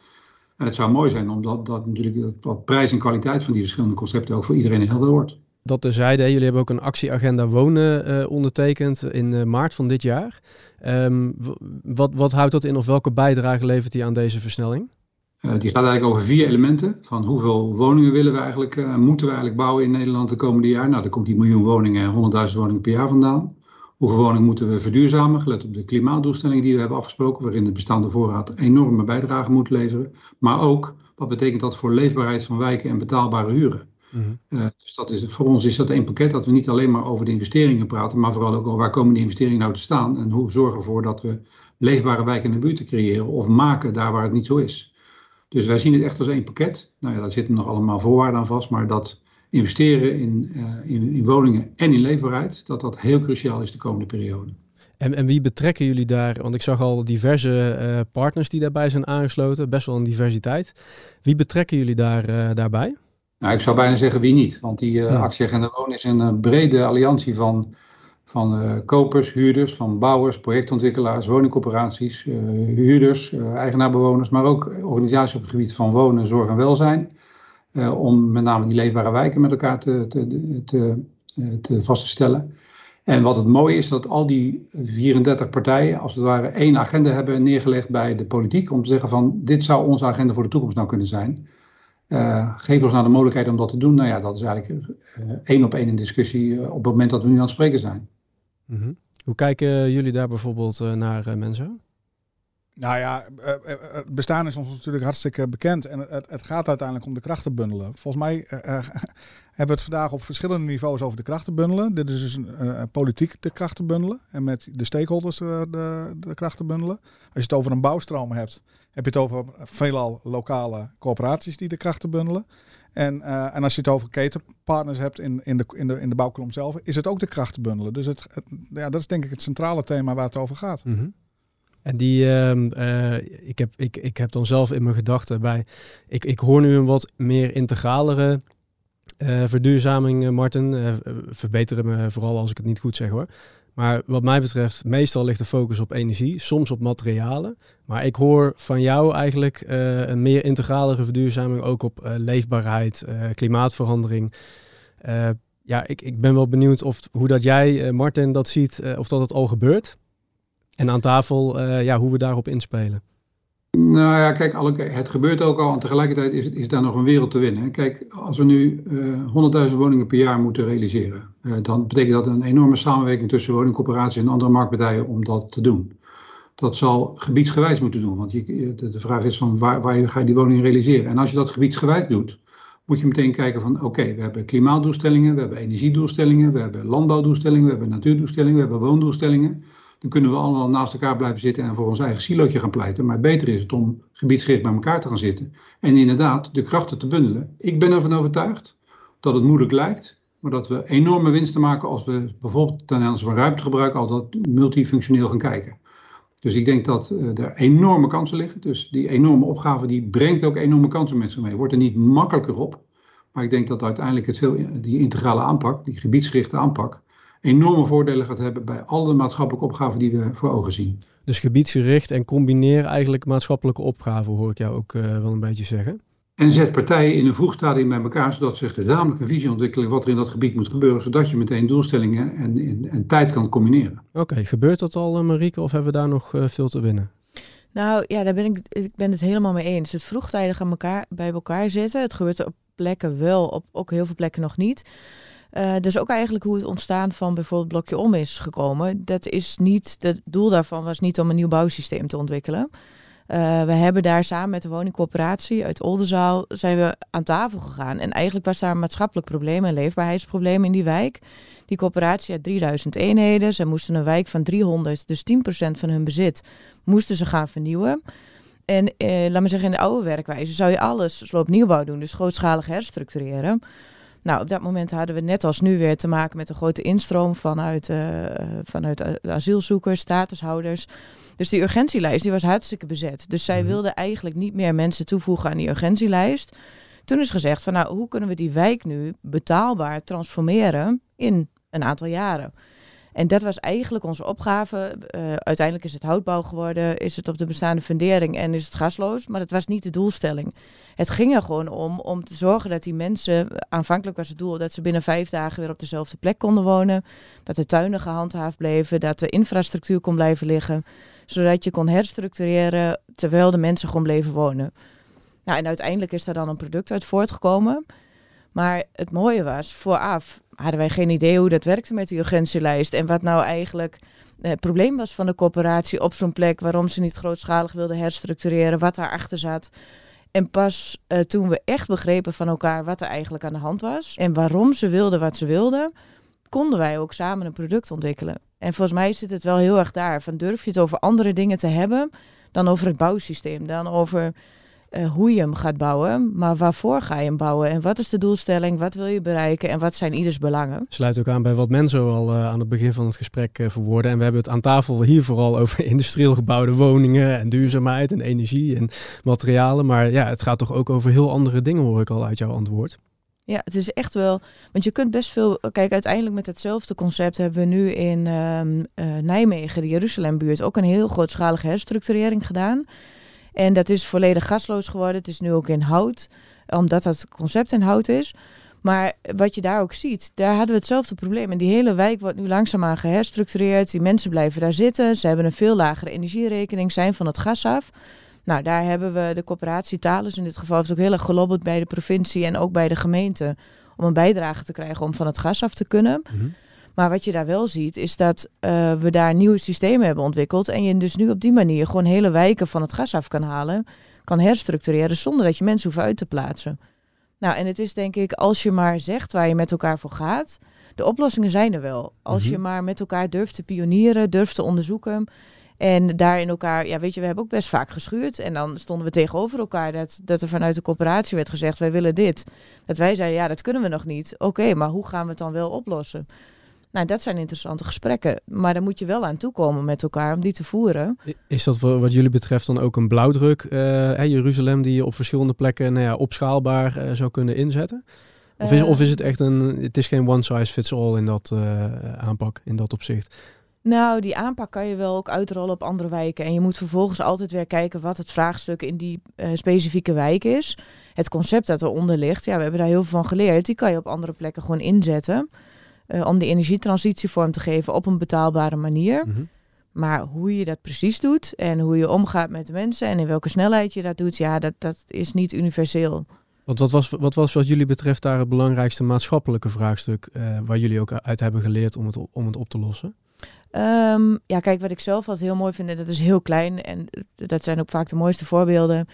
En het zou mooi zijn omdat dat natuurlijk dat, wat prijs en kwaliteit van die verschillende concepten ook voor iedereen helder wordt. Dat terzijde, jullie hebben ook een actieagenda wonen uh, ondertekend in uh, maart van dit jaar. Um, wat, wat houdt dat in of welke bijdrage levert die aan deze versnelling? Uh, die gaat eigenlijk over vier elementen. Van hoeveel woningen willen we eigenlijk, moeten we eigenlijk bouwen in Nederland de komende jaar? Nou, daar komt die miljoen woningen, 100.000 woningen per jaar vandaan. Hoeveel woningen moeten we verduurzamen, gelet op de klimaatdoelstellingen die we hebben afgesproken, waarin de bestaande voorraad enorme bijdrage moet leveren. Maar ook, wat betekent dat voor leefbaarheid van wijken en betaalbare huren? Mm-hmm. Uh, dus dat is, voor ons is dat één pakket dat we niet alleen maar over de investeringen praten, maar vooral ook over waar komen die investeringen nou te staan en hoe zorgen we ervoor dat we leefbare wijken en buurten creëren of maken daar waar het niet zo is. Dus wij zien het echt als één pakket. Nou ja, daar zitten nog allemaal voorwaarden aan vast, maar dat investeren in, uh, in, in, woningen en in leefbaarheid, dat dat heel cruciaal is de komende periode. En, en wie betrekken jullie daar? Want ik zag al diverse eh, partners die daarbij zijn aangesloten, best wel een diversiteit. Wie betrekken jullie daar, uh, daarbij? Nou, ik zou bijna zeggen wie niet. Want die uh, ja. Actieagenda Wonen is een brede alliantie van, van kopers, huurders, van bouwers, projectontwikkelaars, woningcorporaties, huurders, eigenaarbewoners, maar ook organisaties op het gebied van wonen, zorg en welzijn. om met name die leefbare wijken met elkaar te, te, te, te vast te stellen. En wat het mooie is, dat al die 34 partijen als het ware één agenda hebben neergelegd bij de politiek. Om te zeggen van dit zou onze agenda voor de toekomst nou kunnen zijn. Uh, geef ons nou de mogelijkheid om dat te doen. Nou ja, dat is eigenlijk uh, één op één een discussie uh, op het moment dat we nu aan het spreken zijn. -hmm. Hoe kijken jullie daar bijvoorbeeld naar mensen? Nou ja, het bestaan is ons natuurlijk hartstikke bekend. En het, het gaat uiteindelijk om de krachten bundelen. Volgens mij (laughs) hebben we het vandaag op verschillende niveaus over de krachten bundelen. Dit is dus een, uh, politiek de krachten bundelen en met de stakeholders de, eh, de, de krachten bundelen. Als je het over een bouwstroom hebt, heb je het over veelal lokale corporaties die de krachten bundelen. En, en als je het over ketenpartners hebt in, in, de, in, de, in de bouwkolom zelf, is het ook de krachten bundelen. Dus het, ja, dat is denk ik het centrale thema waar het over gaat. -hmm. En die, uh, uh, ik, heb, ik, ik heb dan zelf in mijn gedachten bij, ik, ik hoor nu een wat meer integralere uh, verduurzaming, Martin. Uh, verbeteren me vooral als ik het niet goed zeg hoor. Maar wat mij betreft, meestal ligt de focus op energie, soms op materialen. Maar ik hoor van jou eigenlijk een meer integralere verduurzaming ook op leefbaarheid, klimaatverandering. ja, ik, ik ben wel benieuwd of hoe dat jij, Martin, dat ziet, of dat het al gebeurt. En aan tafel, ja, hoe we daarop inspelen. Nou ja, kijk, het gebeurt ook al en tegelijkertijd is, is daar nog een wereld te winnen. Kijk, als we nu uh, 100.000 woningen per jaar moeten realiseren, uh, dan betekent dat een enorme samenwerking tussen woningcorporaties en andere marktpartijen om dat te doen. Dat zal gebiedsgewijs moeten doen, want je, de, vraag is van waar, waar ga je die woning realiseren? En als je dat gebiedsgewijs doet, moet je meteen kijken van oké, we hebben klimaatdoelstellingen, we hebben energiedoelstellingen, we hebben landbouwdoelstellingen, we hebben natuurdoelstellingen, we hebben woondoelstellingen dan kunnen we allemaal naast elkaar blijven zitten en voor ons eigen silootje gaan pleiten. Maar beter is het om gebiedsgericht bij elkaar te gaan zitten. En inderdaad de krachten te bundelen. Ik ben ervan overtuigd dat het moeilijk lijkt, maar dat we enorme winsten maken als we bijvoorbeeld ten aanzien van ruimtegebruik altijd multifunctioneel gaan kijken. Dus ik denk dat uh, er enorme kansen liggen. Dus die enorme opgave die brengt ook enorme kansen met zich mee. Wordt er niet makkelijker op. Maar ik denk dat uiteindelijk het veel, die integrale aanpak, die gebiedsgerichte aanpak, enorme voordelen gaat hebben bij alle maatschappelijke opgaven die we voor ogen zien. Dus gebiedsgericht en combineer eigenlijk maatschappelijke opgaven, hoor ik jou ook uh, wel een beetje zeggen. En zet partijen in een vroeg stadium bij elkaar, zodat ze gezamenlijk een visie ontwikkelen wat er in dat gebied moet gebeuren, zodat je meteen doelstellingen en, en, en tijd kan combineren. Oké, okay, gebeurt dat al, uh, Marieke, of hebben we daar nog uh, veel te winnen? Nou ja, daar ben ik, ik ben het helemaal mee eens. Het vroegtijdig aan elkaar, bij elkaar zetten, het gebeurt op plekken wel, op ook heel veel plekken nog niet. Uh, dus ook eigenlijk hoe het ontstaan van bijvoorbeeld Blokje Om is gekomen. Dat is niet, het doel daarvan was niet om een nieuw bouwsysteem te ontwikkelen. Uh, we hebben daar samen met de woningcoöperatie uit Oldenzaal zijn we aan tafel gegaan. En eigenlijk was daar een maatschappelijk probleem, een leefbaarheidsprobleem in die wijk. Die coöperatie had 3000 eenheden. Ze moesten een wijk van 300, dus 10% van hun bezit, moesten ze gaan vernieuwen. En eh, laat me zeggen, in de oude werkwijze zou je alles sloopnieuwbouw doen, dus grootschalig herstructureren. Nou, op dat moment hadden we net als nu weer te maken met een grote instroom vanuit, uh, vanuit asielzoekers, statushouders. Dus die urgentielijst die was hartstikke bezet. Dus zij mm. wilden eigenlijk niet meer mensen toevoegen aan die urgentielijst. Toen is gezegd van nou, hoe kunnen we die wijk nu betaalbaar transformeren in een aantal jaren? En dat was eigenlijk onze opgave. Uh, uiteindelijk is het houtbouw geworden, is het op de bestaande fundering en is het gasloos. Maar dat was niet de doelstelling. Het ging er gewoon om om te zorgen dat die mensen, aanvankelijk was het doel dat ze binnen vijf dagen weer op dezelfde plek konden wonen. Dat de tuinen gehandhaafd bleven, dat de infrastructuur kon blijven liggen. Zodat je kon herstructureren terwijl de mensen gewoon bleven wonen. Nou, en uiteindelijk is daar dan een product uit voortgekomen. Maar het mooie was, vooraf hadden wij geen idee hoe dat werkte met die urgentielijst. En wat nou eigenlijk het probleem was van de coöperatie op zo'n plek. Waarom ze niet grootschalig wilden herstructureren. Wat daarachter zat. En pas uh, toen we echt begrepen van elkaar wat er eigenlijk aan de hand was. En waarom ze wilden wat ze wilden. Konden wij ook samen een product ontwikkelen. En volgens mij zit het wel heel erg daar. Van durf je het over andere dingen te hebben dan over het bouwsysteem. Dan over eh, hoe je hem gaat bouwen, maar waarvoor ga je hem bouwen en wat is de doelstelling, wat wil je bereiken en wat zijn ieders belangen. Sluit ook aan bij wat Menzo al uh, aan het begin van het gesprek uh, verwoordde. En we hebben het aan tafel hier vooral (laughs) over industrieel gebouwde woningen en duurzaamheid en energie en materialen. Maar ja, het gaat toch ook over heel andere dingen, hoor ik al uit jouw antwoord. Ja, het is echt wel. Want je kunt best veel. Kijk, uiteindelijk met hetzelfde concept hebben we nu in uh, Nijmegen, de Jeruzalembuurt, ook een heel grootschalige herstructurering gedaan. En dat is volledig gasloos geworden. Het is nu ook in hout, omdat dat concept in hout is. Maar wat je daar ook ziet, daar hadden we hetzelfde probleem. En die hele wijk wordt nu langzaamaan geherstructureerd. Die mensen blijven daar zitten. Ze hebben een veel lagere energierekening, zijn van het gas af. Nou, daar hebben we de coöperatie Thales in dit geval heeft ook heel erg gelobbeld bij de provincie en ook bij de gemeente om een bijdrage te krijgen om van het gas af te kunnen. Mhm. Maar wat je daar wel ziet, is dat uh, we daar nieuwe systemen hebben ontwikkeld. En je dus nu op die manier gewoon hele wijken van het gas af kan halen. Kan herstructureren zonder dat je mensen hoeft uit te plaatsen. Nou, en het is denk ik, als je maar zegt waar je met elkaar voor gaat. De oplossingen zijn er wel. Als mhm. je maar met elkaar durft te pionieren, durft te onderzoeken. En daar in elkaar, ja, weet je, we hebben ook best vaak geschuurd. En dan stonden we tegenover elkaar dat, dat er vanuit de coöperatie werd gezegd: wij willen dit. Dat wij zeiden: ja, dat kunnen we nog niet. Oké, maar hoe gaan we het dan wel oplossen? Nou, dat zijn interessante gesprekken. Maar daar moet je wel aan toekomen met elkaar om die te voeren. Is dat wat jullie betreft dan ook een blauwdruk, uh, Jeruzalem, die je op verschillende plekken nou ja, opschaalbaar uh, zou kunnen inzetten? Of is, of is het echt een, het is geen one size fits all in dat uh, aanpak, in dat opzicht? Nou, die aanpak kan je wel ook uitrollen op andere wijken. En je moet vervolgens altijd weer kijken wat het vraagstuk in die uh, specifieke wijk is. Het concept dat eronder ligt, ja, we hebben daar heel veel van geleerd. Die kan je op andere plekken gewoon inzetten. Uh, om de energietransitie vorm te geven op een betaalbare manier. Mhm. Maar hoe je dat precies doet en hoe je omgaat met de mensen en in welke snelheid je dat doet, ja, dat, dat is niet universeel. Want wat was, wat was wat jullie betreft daar het belangrijkste maatschappelijke vraagstuk uh, waar jullie ook uit hebben geleerd om het, om het op te lossen? Um, ja, kijk, wat ik zelf altijd heel mooi vind, en dat is heel klein en dat zijn ook vaak de mooiste voorbeelden.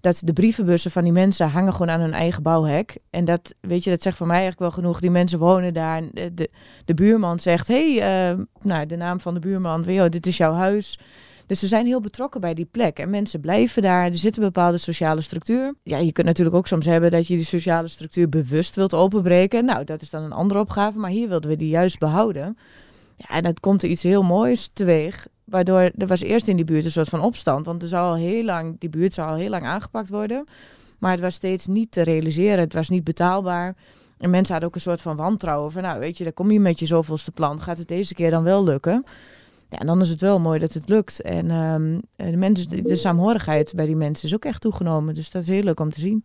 Dat de brievenbussen van die mensen hangen gewoon aan hun eigen bouwhek. En dat, weet je, dat zegt voor mij eigenlijk wel genoeg. Die mensen wonen daar. De, de, de buurman zegt, hey, uh, nou, de naam van de buurman, joh, dit is jouw huis. Dus ze zijn heel betrokken bij die plek. En mensen blijven daar. Er zit een bepaalde sociale structuur. Ja, je kunt natuurlijk ook soms hebben dat je die sociale structuur bewust wilt openbreken. Nou, dat is dan een andere opgave. Maar hier wilden we die juist behouden. Ja, en het komt er iets heel moois teweeg. Waardoor er was eerst in die buurt een soort van opstand. Want er zou al heel lang, die buurt zou al heel lang aangepakt worden. Maar het was steeds niet te realiseren. Het was niet betaalbaar. En mensen hadden ook een soort van wantrouwen. Van nou, weet je, dan kom je met je zoveelste plan. Gaat het deze keer dan wel lukken? Ja, en dan is het wel mooi dat het lukt. En um, de, mensen, de saamhorigheid bij die mensen is ook echt toegenomen. Dus dat is heel leuk om te zien.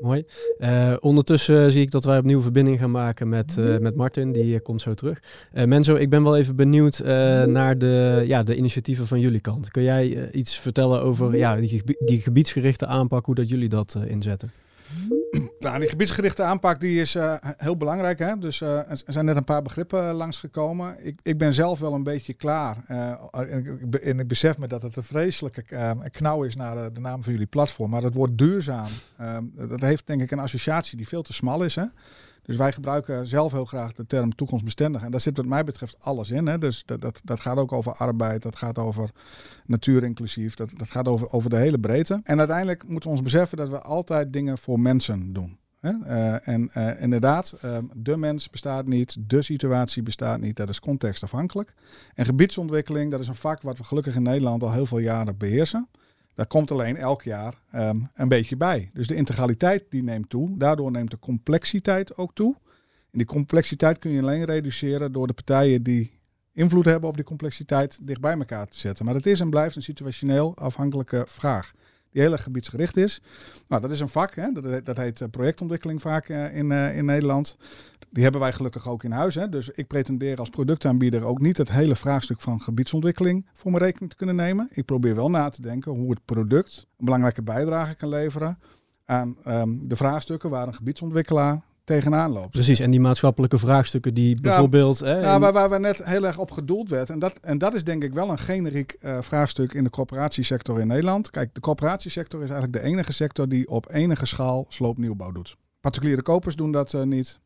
Mooi. Uh, ondertussen zie ik dat wij opnieuw verbinding gaan maken met, uh, met Martin. Die komt zo terug. Menzo, ik ben wel even benieuwd naar de, ja, de initiatieven van jullie kant. Kun jij iets vertellen over ja, die, die gebiedsgerichte aanpak, hoe dat jullie dat inzetten? Nou, die gebiedsgerichte aanpak die is uh, heel belangrijk. Hè? Dus uh, er zijn net een paar begrippen uh, langsgekomen. Ik, ik ben zelf wel een beetje klaar. En, ik, besef me dat het een vreselijke knauw is naar de, de, naam van jullie platform. Maar het woord duurzaam, ehm, dat heeft denk ik een associatie die veel te smal is. Hè? Dus wij gebruiken zelf heel graag de term toekomstbestendig. En daar zit wat mij betreft alles in. Hè? Dus dat, dat, dat gaat ook over arbeid, dat gaat over natuur inclusief, dat, dat gaat over, over de hele breedte. En uiteindelijk moeten we ons beseffen dat we altijd dingen voor mensen doen. Uh, en uh, inderdaad, uh, de mens bestaat niet, de situatie bestaat niet, dat is contextafhankelijk. En gebiedsontwikkeling, dat is een vak wat we gelukkig in Nederland al heel veel jaren beheersen. Daar komt alleen elk jaar um, een beetje bij. Dus de integraliteit die neemt toe. Daardoor neemt de complexiteit ook toe. En die complexiteit kun je alleen reduceren door de partijen die invloed hebben op die complexiteit dicht bij elkaar te zetten. Maar het is en blijft een situationeel afhankelijke vraag die heel erg gebiedsgericht is. Nou, dat is een vak, hè? Dat, dat heet eh, projectontwikkeling vaak uh, in, uh, in Nederland. Die hebben wij gelukkig ook in huis. Hè? Dus ik pretendeer als productaanbieder ook niet het hele vraagstuk van gebiedsontwikkeling voor mijn rekening te kunnen nemen. Ik probeer wel na te denken hoe het product een belangrijke bijdrage kan leveren aan um, de vraagstukken waar een gebiedsontwikkelaar tegenaan loopt. Precies, en die maatschappelijke vraagstukken die bijvoorbeeld... Ja, hè, ja waar, waar we net heel erg op gedoeld werd. En dat, en dat is denk ik wel een generiek uh, vraagstuk in de corporatiesector in Nederland. Kijk, de corporatiesector is eigenlijk de enige sector die op enige schaal sloopnieuwbouw doet. Particuliere kopers doen dat uh, niet.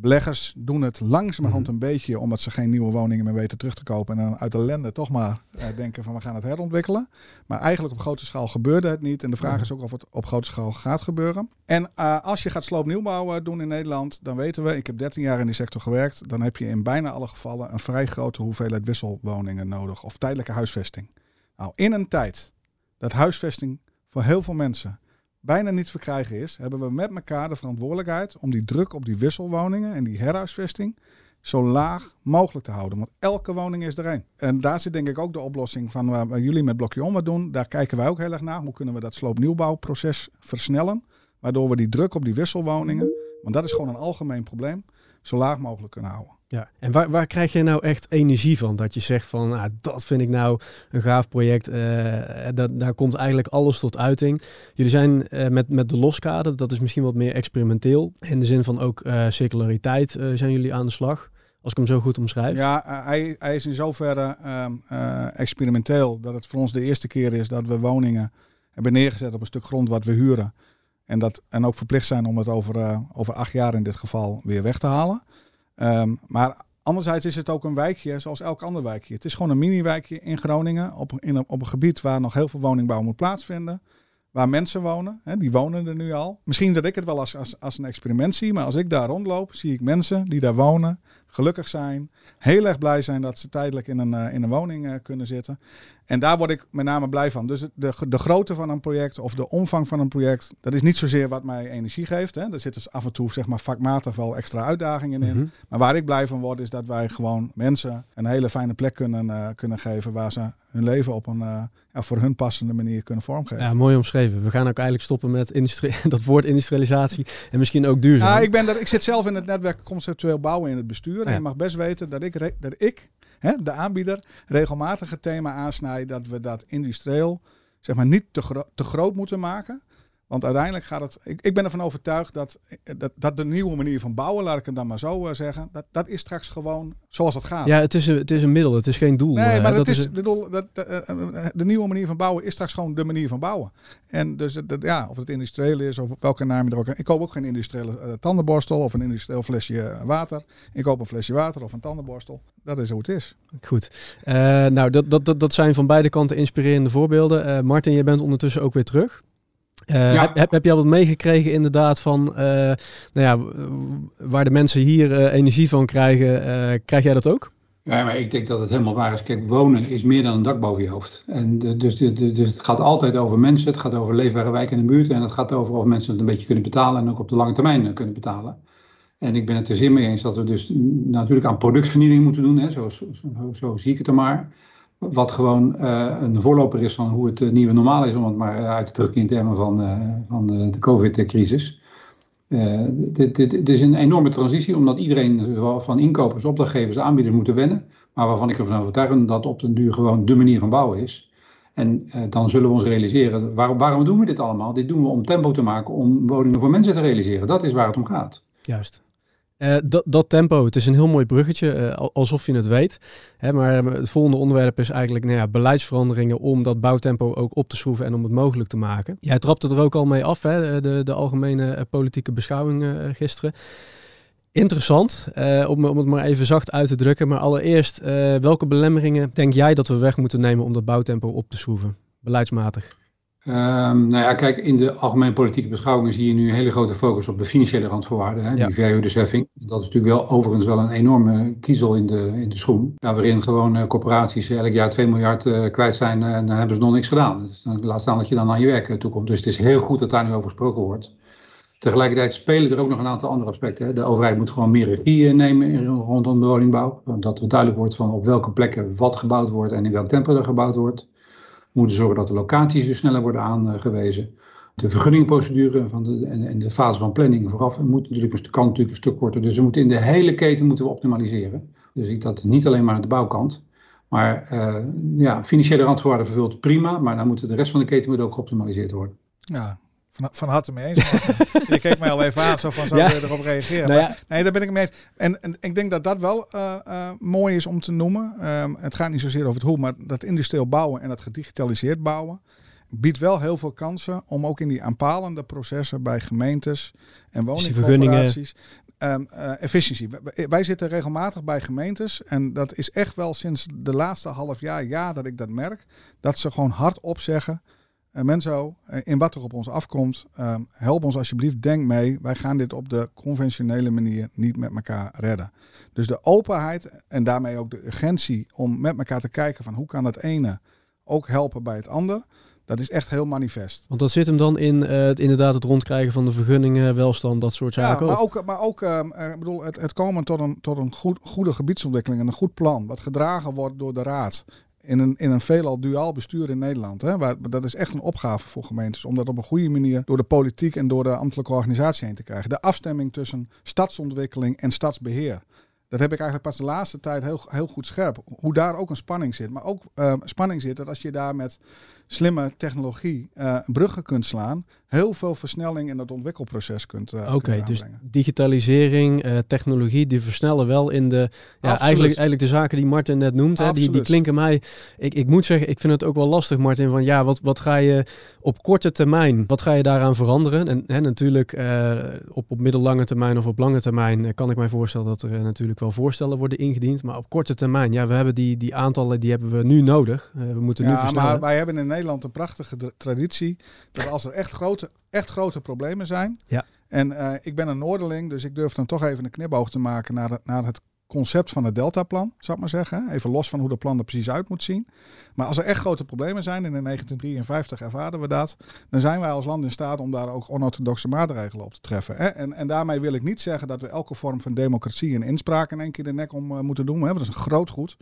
Beleggers doen het langzamerhand Mhm. een beetje omdat ze geen nieuwe woningen meer weten terug te kopen. En dan uit ellende toch maar eh, denken van we gaan het herontwikkelen. Maar eigenlijk op grote schaal gebeurde het niet. En de vraag Mhm. is ook of het op grote schaal gaat gebeuren. En eh, als je gaat sloopnieuwbouw eh, doen in Nederland, dan weten we, ik heb 13 jaar in die sector gewerkt. Dan heb je in bijna alle gevallen een vrij grote hoeveelheid wisselwoningen nodig. Of tijdelijke huisvesting. Nou, in een tijd dat huisvesting voor heel veel mensen bijna niet verkrijgen is, hebben we met elkaar de verantwoordelijkheid om die druk op die wisselwoningen en die herhuisvesting zo laag mogelijk te houden. Want elke woning is er één. En daar zit denk ik ook de oplossing van waar, waar jullie met Blokje Om wat doen. Daar kijken wij ook heel erg naar. Hoe kunnen we dat sloopnieuwbouwproces versnellen? Waardoor we die druk op die wisselwoningen, want dat is gewoon een algemeen probleem, zo laag mogelijk kunnen houden. Ja, en waar, waar krijg je nou echt energie van? Dat je zegt van, ah, dat vind ik nou een gaaf project. eh, dat, daar komt eigenlijk alles tot uiting. Jullie zijn eh, met, met de loskade, dat is misschien wat meer experimenteel. In de zin van ook eh, circulariteit zijn jullie aan de slag. Als ik hem zo goed omschrijf. Ja, hij, hij is in zoverre ehm, eh, experimenteel dat het voor ons de eerste keer is dat we woningen hebben neergezet op een stuk grond wat we huren. En, dat, en ook verplicht zijn om het over, over acht jaar in dit geval weer weg te halen. Ehm, maar anderzijds is het ook een wijkje zoals elk ander wijkje. Het is gewoon een mini-wijkje in Groningen op, in een, op een gebied waar nog heel veel woningbouw moet plaatsvinden. Waar mensen wonen, hè, die wonen er nu al. Misschien dat ik het wel als, als, als een experiment zie, maar als ik daar rondloop, zie ik mensen die daar wonen, gelukkig zijn, heel erg blij zijn dat ze tijdelijk in een, eh, in een woning eh, kunnen zitten. En daar word ik met name blij van. Dus de, de grootte van een project of de omvang van een project, dat is niet zozeer wat mij energie geeft. Hè. Er zitten dus af en toe zeg maar, vakmatig wel extra uitdagingen in. Mhm. Maar waar ik blij van word, is dat wij gewoon mensen een hele fijne plek kunnen, eh, kunnen geven waar ze hun leven op een ja, voor hun passende manier kunnen vormgeven. Ja, mooi omschreven. We gaan ook eigenlijk stoppen met industrie, (laughs) dat woord industrialisatie en misschien ook duurzaam. Ja, ik, ben dat, ik zit zelf in het netwerk conceptueel bouwen in het bestuur. En Ja. je mag best weten dat ik, dat ik hè, de aanbieder, regelmatig het thema aansnijd dat we dat industrieel zeg maar, niet te, gro- te groot moeten maken. Want uiteindelijk gaat het. Ik, ik ben ervan overtuigd dat, dat, dat de nieuwe manier van bouwen, laat ik het dan maar zo eh, zeggen, dat, dat is straks gewoon zoals het gaat. ja, het is, een, het is een middel, het is geen doel. Nee, eh, maar dat het is, is ik bedoel, dat, eh, eh, de nieuwe manier van bouwen is straks gewoon de manier van bouwen. En dus dat, ja, of het industrieel is of welke naam je er ook Ik koop ook geen industriële eh, tandenborstel of een industrieel flesje eh, water. Ik koop een flesje water of een tandenborstel. Dat is hoe het is. Goed. Eh, nou, dat, dat, dat, dat zijn van beide kanten inspirerende voorbeelden. Eh, Martin, je bent ondertussen ook weer terug. Eh, Ja. heb, heb, je al wat meegekregen inderdaad van eh, nou ja, waar de mensen hier eh, energie van krijgen? krijg jij dat ook? Ja, maar ik denk dat het helemaal waar is. Kijk, wonen is meer dan een dak boven je hoofd. En dus, dus het gaat altijd over mensen, het gaat over leefbare wijken in de buurt en het gaat over of mensen het een beetje kunnen betalen en ook op de lange termijn kunnen betalen. En ik ben het er zeer mee eens dat we dus natuurlijk aan productvernieuwing moeten doen, hè, zo, zo, zo, zo zie ik het er maar. Wat gewoon eh, een voorloper is van hoe het eh, nieuwe normaal is, om het maar eh, uit te drukken in termen van, van eh, de COVID-crisis. Eh, dit, dit, is een enorme transitie, omdat iedereen, van inkopers, opdrachtgevers, aanbieders, moeten wennen. Maar waarvan ik ervan overtuigd ben dat op den duur gewoon de manier van bouwen is. En dan zullen we ons realiseren, waar, waarom doen we dit allemaal? Dit doen we om tempo te maken, om woningen voor mensen te realiseren. Dat is waar het om gaat. Juist. Eh, dat, dat tempo, het is een heel mooi bruggetje, eh, al- alsof je het weet. Hè, maar eh, het volgende onderwerp is eigenlijk nou ja, beleidsveranderingen om dat bouwtempo ook op te schroeven en om het mogelijk te maken. Jij trapte er ook al mee af, hè, de, de algemene politieke beschouwing gisteren. Interessant, om, om het maar even zacht uit te drukken. Maar allereerst, welke belemmeringen denk jij dat we weg moeten nemen om dat bouwtempo op te schroeven, beleidsmatig? Ehm, nou ja, kijk, in de algemene politieke beschouwingen zie je nu een hele grote focus op de financiële randvoorwaarden, hè, Ja. die verhuurdersheffing. Dat is natuurlijk wel overigens wel een enorme kiezel in de, in de schoen. Ja, waarin gewoon eh, corporaties elk jaar 2 miljard eh, kwijt zijn eh, en dan hebben ze nog niks gedaan. Dus dan, laat staan dat je dan aan je werk toekomt. Dus het is heel goed dat daar nu over gesproken wordt. Tegelijkertijd spelen er ook nog een aantal andere aspecten. Hè. De overheid moet gewoon meer regie nemen rondom de woningbouw. Dat er duidelijk wordt van op welke plekken wat gebouwd wordt en in welk tempo er gebouwd wordt. We moeten zorgen dat de locaties dus sneller worden aangewezen. De vergunningprocedure van de, en, en de fase van planning vooraf moet natuurlijk een, kan natuurlijk een stuk korter. Dus we moeten in de hele keten moeten we optimaliseren. Dus ik dat niet alleen maar aan de bouwkant. Maar eh, ja, financiële randvoorwaarden vervult prima, maar dan moet de rest van de keten moet ook geoptimaliseerd worden. Ja, van, van harte mee eens. (laughs) je keek mij al even aan, zo van zou Ja. je erop reageren. Nou Maar- Nee, daar ben ik mee eens. En, en ik denk dat dat wel eh, eh, mooi is om te noemen. Ehm, het gaat niet zozeer over het hoe, maar dat industrieel bouwen en dat gedigitaliseerd bouwen biedt wel heel veel kansen om ook in die aanpalende processen bij gemeentes en Dus woningcorporaties Um, efficiëntie. Wij zitten regelmatig bij gemeentes en dat is echt wel sinds de laatste half jaar, ja, dat ik dat merk, dat ze gewoon hardop zeggen, uh, Menzo, in wat er op ons afkomt, um, help ons alsjeblieft, denk mee, wij gaan dit op de conventionele manier niet met elkaar redden. Dus de openheid en daarmee ook de urgentie om met elkaar te kijken van hoe kan het ene ook helpen bij het ander. Dat is echt heel manifest. Want dat zit hem dan in uh, inderdaad het rondkrijgen van de vergunningen, welstand, dat soort zaken. Ja, maar ook, maar ook uh, bedoel, het, het, komen tot een, tot een goed, goede gebiedsontwikkeling en een goed plan, wat gedragen wordt door de raad. In een, in een veelal duaal bestuur in Nederland. Hè, waar, dat is echt een opgave voor gemeentes. Om dat op een goede manier door de politiek en door de ambtelijke organisatie heen te krijgen. De afstemming tussen stadsontwikkeling en stadsbeheer. Dat heb ik eigenlijk pas de laatste tijd heel, heel goed scherp. Hoe daar ook een spanning zit. Maar ook uh, spanning zit dat als je daar met slimme technologie uh, bruggen kunt slaan, heel veel versnelling in dat ontwikkelproces kunt uh, Oké, okay, dus digitalisering, uh, technologie, die versnellen wel in de, ja, eigenlijk, eigenlijk de zaken die Martin net noemt, hè, die, die klinken mij, ik, ik moet zeggen, ik vind het ook wel lastig Martin, van ja, wat, wat ga je op korte termijn, wat ga je daaraan veranderen? En hè, natuurlijk op, op middellange termijn of op lange termijn kan ik mij voorstellen dat er natuurlijk wel voorstellen worden ingediend, maar op korte termijn, ja, we hebben die, die aantallen, die hebben we nu nodig. we moeten ja, nu versnellen. maar wij hebben in Nederland een prachtige traditie. Dat als er echt grote, echt grote problemen zijn. Ja. En uh, ik ben een Noorderling, dus ik durf dan toch even een knipoog te maken naar het, naar het concept van het Deltaplan, zou ik maar zeggen. Even los van hoe dat plan er precies uit moet zien. Maar als er echt grote problemen zijn, en in 1953 ervaren we dat, dan zijn wij als land in staat om daar ook onorthodoxe maatregelen op te treffen. En, en daarmee wil ik niet zeggen dat we elke vorm van democratie en inspraak in één keer de nek om uh, moeten doen. Hè? Dat is een groot goed.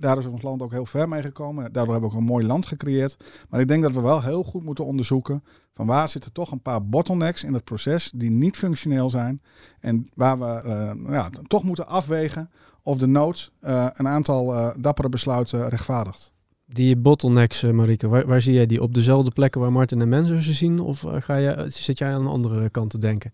Daar, is ons land ook heel ver mee gekomen. Daardoor hebben we ook een mooi land gecreëerd. Maar ik denk dat we wel heel goed moeten onderzoeken van waar zitten toch een paar bottlenecks in het proces die niet functioneel zijn. En waar we uh, ja, toch moeten afwegen of de nood uh, een aantal uh, dappere besluiten rechtvaardigt. Die bottlenecks, Marike, waar, waar, zie jij die? Op dezelfde plekken waar Martin en mensen ze zien? Of ga je, zit jij aan een andere kant te denken?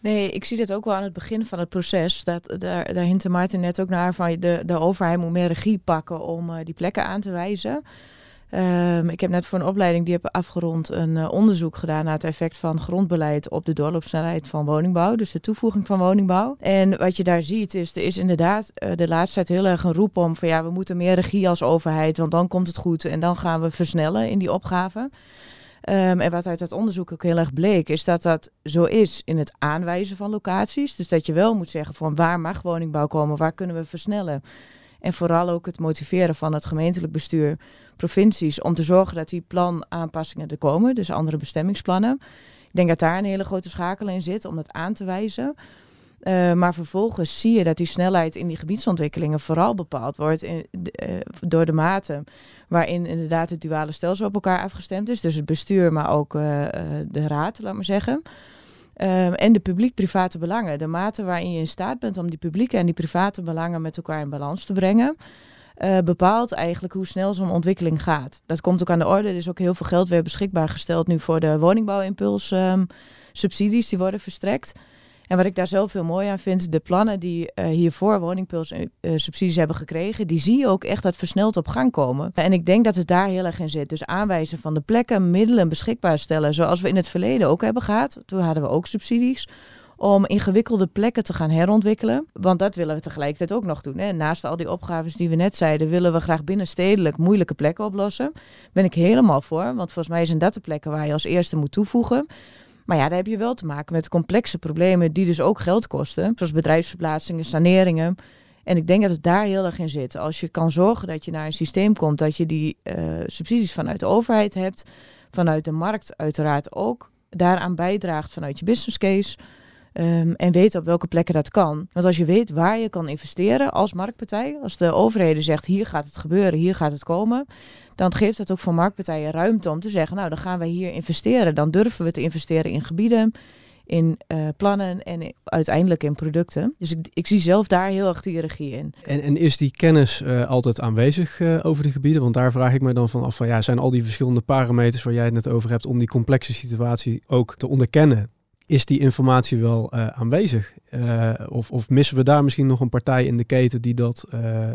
Nee, ik zie dit ook wel aan het begin van het proces. Dat, daar, daar hintte Maarten net ook naar van de, de overheid moet meer regie pakken om uh, die plekken aan te wijzen. Um, ik heb net voor een opleiding die heb afgerond een uh, onderzoek gedaan naar het effect van grondbeleid op de doorloopsnelheid van woningbouw, dus de toevoeging van woningbouw. En wat je daar ziet is, er is inderdaad uh, de laatste tijd heel erg een roep om van ja, we moeten meer regie als overheid, want dan komt het goed en dan gaan we versnellen in die opgave. Um, en wat uit dat onderzoek ook heel erg bleek, is dat dat zo is in het aanwijzen van locaties. Dus dat je wel moet zeggen van waar mag woningbouw komen, waar kunnen we versnellen. En vooral ook het motiveren van het gemeentelijk bestuur, provincies, om te zorgen dat die planaanpassingen er komen, dus andere bestemmingsplannen. Ik denk dat daar een hele grote schakel in zit om dat aan te wijzen. Uh, maar vervolgens zie je dat die snelheid in die gebiedsontwikkelingen vooral bepaald wordt in, uh, door de mate waarin inderdaad het duale stelsel op elkaar afgestemd is. Dus het bestuur, maar ook uh, de raad, laat maar zeggen. Ehm, en de publiek-private belangen. De mate waarin je in staat bent om die publieke en die private belangen met elkaar in balans te brengen. bepaalt eigenlijk hoe snel zo'n ontwikkeling gaat. Dat komt ook aan de orde. Er is ook heel veel geld weer beschikbaar gesteld nu voor de woningbouwimpuls um, subsidies die worden verstrekt. En wat ik daar zelf veel mooi aan vind, de plannen die uh, hiervoor woningpulssubsidies eh, uh, hebben gekregen, die zie je ook echt dat versneld op gang komen. En ik denk dat het daar heel erg in zit. Dus aanwijzen van de plekken, middelen beschikbaar stellen, zoals we in het verleden ook hebben gehad. Toen hadden we ook subsidies om ingewikkelde plekken te gaan herontwikkelen. Want dat willen we tegelijkertijd ook nog doen. Hè. Naast al die opgaves die we net zeiden, willen we graag binnenstedelijk moeilijke plekken oplossen. Ben ik helemaal voor, want volgens mij zijn dat de plekken waar je als eerste moet toevoegen. Maar ja, daar heb je wel te maken met complexe problemen die dus ook geld kosten. Zoals bedrijfsverplaatsingen, saneringen. En ik denk dat het daar heel erg in zit. Als je kan zorgen dat je naar een systeem komt, dat je die uh, subsidies vanuit de overheid hebt, vanuit de markt uiteraard ook, daaraan bijdraagt vanuit je business case. Um, en weet op welke plekken dat kan. Want als je weet waar je kan investeren als marktpartij, als de overheden zegt hier gaat het gebeuren, hier gaat het komen, dan geeft dat ook voor marktpartijen ruimte om te zeggen, nou dan gaan wij hier investeren. Dan durven we te investeren in gebieden, in uh, plannen en uiteindelijk in producten. Dus ik, ik, zie zelf daar heel erg die regie in. En, en is die kennis uh, altijd aanwezig uh, over de gebieden? Want daar vraag ik me dan van af van ja, zijn al die verschillende parameters waar jij het net over hebt om die complexe situatie ook te onderkennen? Is die informatie wel aanwezig? of, of missen we daar misschien nog een partij in de keten die, dat,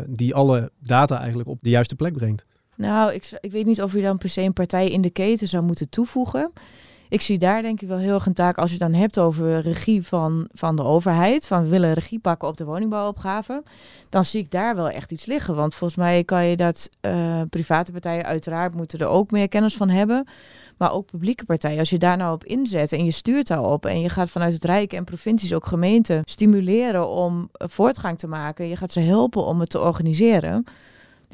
die alle data eigenlijk op de juiste plek brengt? Nou, ik, ik weet niet of je dan per se een partij in de keten zou moeten toevoegen. ik zie daar denk ik wel heel erg een taak als je het dan hebt over regie van, van de overheid. Van we willen regie pakken op de woningbouwopgave. Dan zie ik daar wel echt iets liggen. Want volgens mij kan je dat private partijen uiteraard moeten er ook meer kennis van hebben. Maar ook publieke partijen. Als je daar nou op inzet en je stuurt daarop. En je gaat vanuit het Rijk en provincies ook gemeenten stimuleren om voortgang te maken. Je gaat ze helpen om het te organiseren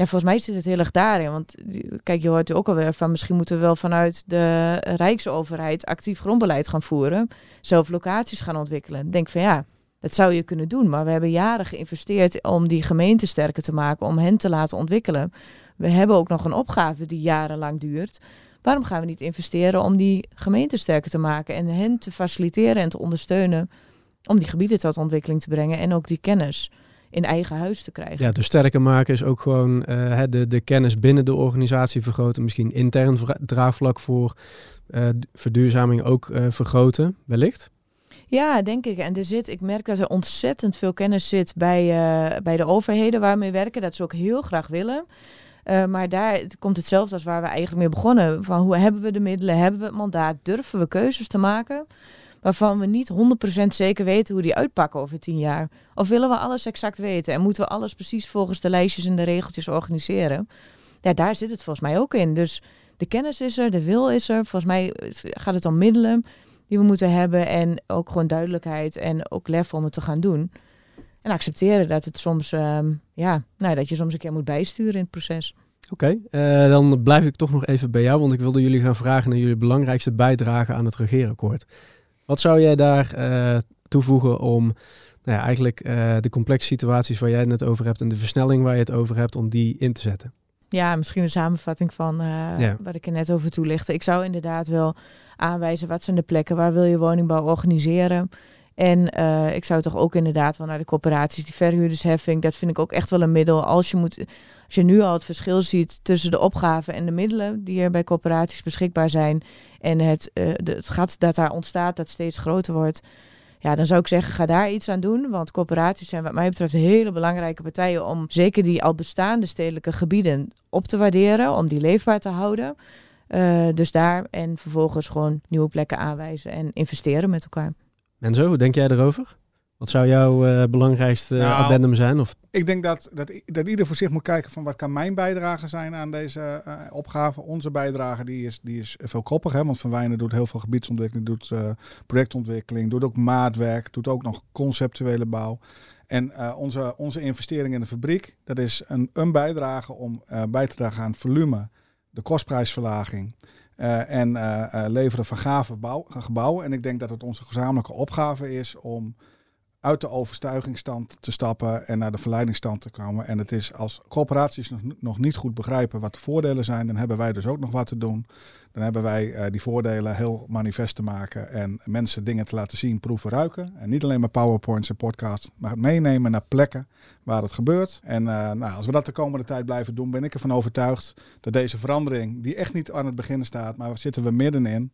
ja, volgens mij zit het heel erg daarin. Want kijk, je hoort ook alweer van misschien moeten we wel vanuit de Rijksoverheid actief grondbeleid gaan voeren. Zelf locaties gaan ontwikkelen. Denk van ja, dat zou je kunnen doen. Maar we hebben jaren geïnvesteerd om die gemeenten sterker te maken, om hen te laten ontwikkelen. We hebben ook nog een opgave die jarenlang duurt. Waarom gaan we niet investeren om die gemeenten sterker te maken en hen te faciliteren en te ondersteunen om die gebieden tot ontwikkeling te brengen en ook die kennis? in eigen huis te krijgen. Ja, dus sterker maken is ook gewoon uh, de, de kennis binnen de organisatie vergroten. Misschien intern draagvlak voor uh, verduurzaming ook uh, vergroten, wellicht? Ja, denk ik. En er zit, ik merk dat er ontzettend veel kennis zit bij, bij de overheden waar we werken. Dat ze ook heel graag willen. Maar daar komt hetzelfde als waar we eigenlijk mee begonnen. Van hoe hebben we de middelen, hebben we het mandaat, durven we keuzes te maken? waarvan we niet 100% zeker weten hoe die uitpakken over tien jaar? Of willen we alles exact weten en moeten we alles precies volgens de lijstjes en de regeltjes organiseren? Ja, daar zit het volgens mij ook in. Dus de kennis is er, de wil is er. Volgens mij gaat het om middelen die we moeten hebben en ook gewoon duidelijkheid en ook lef om het te gaan doen. En accepteren dat het soms, um, ja, nou, dat je soms een keer moet bijsturen in het proces. Oké, okay, uh, dan blijf ik toch nog even bij jou, want ik wilde jullie gaan vragen naar jullie belangrijkste bijdrage aan het regeerakkoord. Wat zou jij daar uh, toevoegen om nou ja, eigenlijk uh, de complexe situaties waar jij het net over hebt en de versnelling waar je het over hebt, om die in te zetten? Ja, misschien een samenvatting van uh, ja. wat ik er net over toelichtte. Ik zou inderdaad wel aanwijzen wat zijn de plekken waar wil je woningbouw organiseren. En ik zou toch ook inderdaad wel naar de coöperaties, die verhuurdersheffing, dat vind ik ook echt wel een middel. Als je, moet, als je nu al het verschil ziet tussen de opgaven en de middelen die er bij coöperaties beschikbaar zijn, en het, uh, het gat dat daar ontstaat, dat steeds groter wordt. Ja, dan zou ik zeggen, ga daar iets aan doen. Want corporaties zijn wat mij betreft hele belangrijke partijen om zeker die al bestaande stedelijke gebieden op te waarderen, om die leefbaar te houden. Uh, dus daar en vervolgens gewoon nieuwe plekken aanwijzen en investeren met elkaar. En zo, hoe denk jij erover? Wat zou jouw uh, belangrijkste nou, addendum zijn? Of? Ik denk dat, dat, dat ieder voor zich moet kijken van wat kan mijn bijdrage zijn aan deze uh, opgave. Onze bijdrage die is, die is veelkoppig. Hè? Want Van Wijnen doet heel veel gebiedsontwikkeling, doet uh, projectontwikkeling, doet ook maatwerk, doet ook nog conceptuele bouw. En onze, onze investering in de fabriek, dat is een, een bijdrage om bij te dragen aan het volume, de kostprijsverlaging. En leveren van gave bouw, gebouwen. En ik denk dat het onze gezamenlijke opgave is om uit de overtuigingsstand te stappen en naar de verleidingsstand te komen. En het is als corporaties nog, nog niet goed begrijpen wat de voordelen zijn, dan hebben wij dus ook nog wat te doen. Dan hebben wij uh, die voordelen heel manifest te maken en mensen dingen te laten zien, proeven, ruiken. En niet alleen maar powerpoints en podcasts, maar het meenemen naar plekken waar het gebeurt. En uh, nou, als we dat de komende tijd blijven doen, ben ik ervan overtuigd dat deze verandering, die echt niet aan het begin staat, maar zitten we middenin,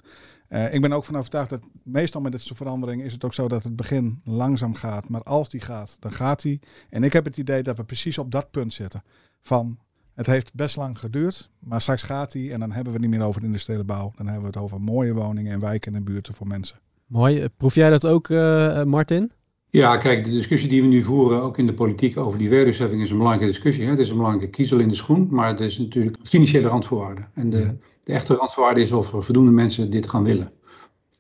uh, ik ben ook van overtuigd dat meestal met dit soort verandering is het ook zo dat het begin langzaam gaat. Maar als die gaat, dan gaat die. En ik heb het idee dat we precies op dat punt zitten. Van het heeft best lang geduurd, maar straks gaat die en dan hebben we het niet meer over de industriële bouw. Dan hebben we het over mooie woningen en wijken en buurten voor mensen. Mooi. Proef jij dat ook, uh, Martin? Ja, kijk, de discussie die we nu voeren, ook in de politiek over die verhuurdersheffing, is een belangrijke discussie. Hè? Het is een belangrijke kiezel in de schoen, maar het is natuurlijk een financiële randvoorwaarde. En de, de echte randvoorwaarde is of er voldoende mensen dit gaan willen.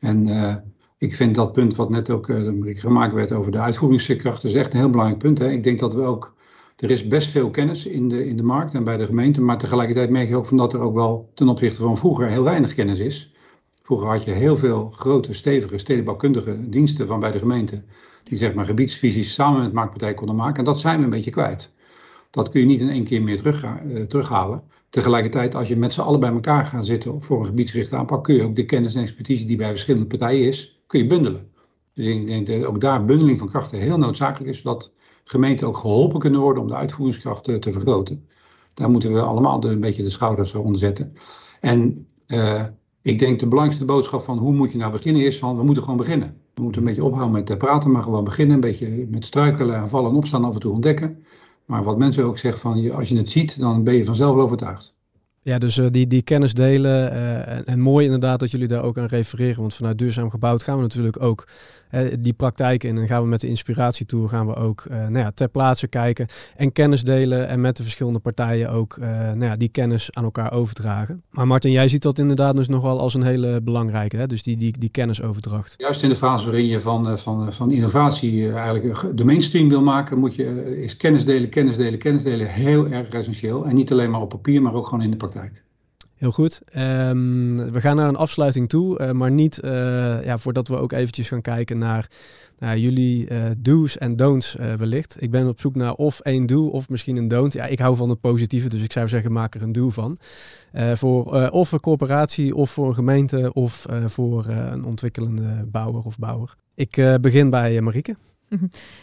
En uh, ik vind dat punt wat net ook uh, gemaakt werd over de uitvoeringskracht, is echt een heel belangrijk punt. Hè? Ik denk dat we ook, er is best veel kennis in de, in de markt en bij de gemeente, maar tegelijkertijd merk je ook van dat er ook wel ten opzichte van vroeger heel weinig kennis is. Vroeger had je heel veel grote, stevige stedenbouwkundige diensten van bij de gemeente, die zeg maar gebiedsvisies samen met marktpartijen konden maken. En dat zijn we een beetje kwijt. Dat kun je niet in één keer meer terug, uh, terughalen. Tegelijkertijd, als je met z'n allen bij elkaar gaat zitten voor een gebiedsgerichte aanpak, kun je ook de kennis en expertise die bij verschillende partijen is, kun je bundelen. Dus ik denk dat ook daar bundeling van krachten heel noodzakelijk is, zodat gemeenten ook geholpen kunnen worden om de uitvoeringskrachten te vergroten. Daar moeten we allemaal een beetje de schouders onder zetten. En uh, ik denk de belangrijkste boodschap van hoe moet je nou beginnen is van we moeten gewoon beginnen. We moeten een beetje ophouden met praten, maar gewoon beginnen. Een beetje met struikelen en vallen en opstaan af en toe ontdekken. Maar wat mensen ook zeggen van, als je het ziet, dan ben je vanzelf overtuigd. Ja, dus uh, die, die kennis delen. Uh, en, en, mooi inderdaad dat jullie daar ook aan refereren. Want vanuit Duurzaam Gebouwd gaan we natuurlijk ook die praktijk in. En gaan we met de inspiratietour gaan we ook nou ja, ter plaatse kijken. En kennis delen. En met de verschillende partijen ook nou ja, die kennis aan elkaar overdragen. Maar Martin, jij ziet dat inderdaad dus nog wel als een hele belangrijke. Hè? Dus die, die, die kennisoverdracht. Juist in de fase waarin je van, van, van innovatie eigenlijk de mainstream wil maken. Moet je, is kennis delen, kennis delen, kennis delen heel erg essentieel. En niet alleen maar op papier, maar ook gewoon in de praktijk. Heel goed. Um, we gaan naar een afsluiting toe, uh, maar niet uh, ja, voordat we ook eventjes gaan kijken naar, jullie uh, do's en don'ts wellicht. Ik ben op zoek naar of één do of misschien een don't. Ja, ik hou van het positieve, dus ik zou zeggen maak er een do van. voor of een corporatie of voor een gemeente of voor een ontwikkelende bouwer of bouwer. Ik begin bij Marieke. (laughs)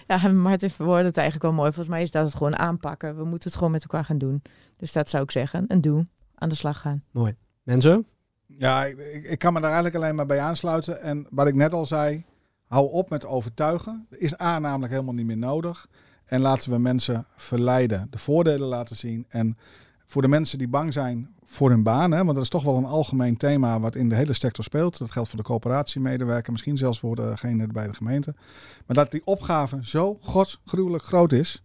Ja, Martin verwoordde het eigenlijk wel mooi. Volgens mij is dat het gewoon aanpakken. We moeten het gewoon met elkaar gaan doen. Dus dat zou ik zeggen. En doe. Aan de slag gaan. Mooi. Menzo? Ja, ik, ik, kan me daar eigenlijk alleen maar bij aansluiten. En wat ik net al zei, hou op met overtuigen. Er is A namelijk helemaal niet meer nodig. En laten we mensen verleiden. De voordelen laten zien. En voor de mensen die bang zijn voor hun baan, hè, want dat is toch wel een algemeen thema wat in de hele sector speelt. Dat geldt voor de coöperatiemedewerker, misschien zelfs voor degene bij de gemeente. Maar dat die opgave zo godsgruwelijk groot is,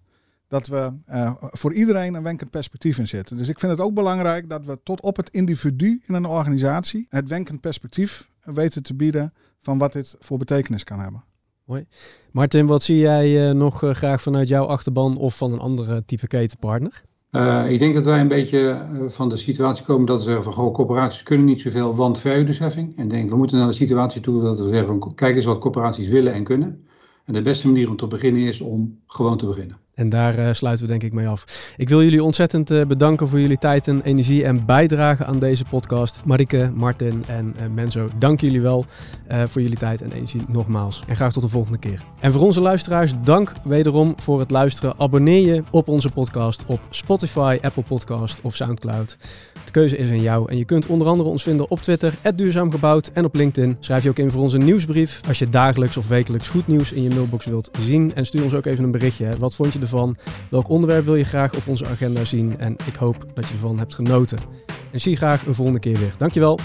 dat we uh, voor iedereen een wenkend perspectief in zetten. Dus ik vind het ook belangrijk dat we tot op het individu in een organisatie het wenkend perspectief weten te bieden van wat dit voor betekenis kan hebben. Mooi. Martin, wat zie jij uh, nog uh, graag vanuit jouw achterban of van een andere type ketenpartner? Uh, ik denk dat wij een beetje van de situatie komen dat we zeggen van goh, corporaties kunnen niet zoveel, want verhuurdersheffing. En denk we moeten naar de situatie toe dat we zeggen van kijk eens wat corporaties willen en kunnen. En de beste manier om te beginnen is om gewoon te beginnen. En daar uh, sluiten we denk ik mee af. Ik wil jullie ontzettend uh, bedanken voor jullie tijd en energie en bijdrage aan deze podcast. Marike, Martin en uh, Menzo, dank jullie wel voor jullie tijd en energie nogmaals. En graag tot de volgende keer. En voor onze luisteraars, dank wederom voor het luisteren. Abonneer je op onze podcast op Spotify, Apple Podcast of Soundcloud. De keuze is aan jou. En je kunt onder andere ons vinden op Twitter, Duurzaam Gebouwd en op LinkedIn. Schrijf je ook in voor onze nieuwsbrief als je dagelijks of wekelijks goed nieuws in je mailbox wilt zien. En stuur ons ook even een berichtje. Wat vond je ervan? Welk onderwerp wil je graag op onze agenda zien? En ik hoop dat je ervan hebt genoten. En zie graag een volgende keer weer. Dankjewel.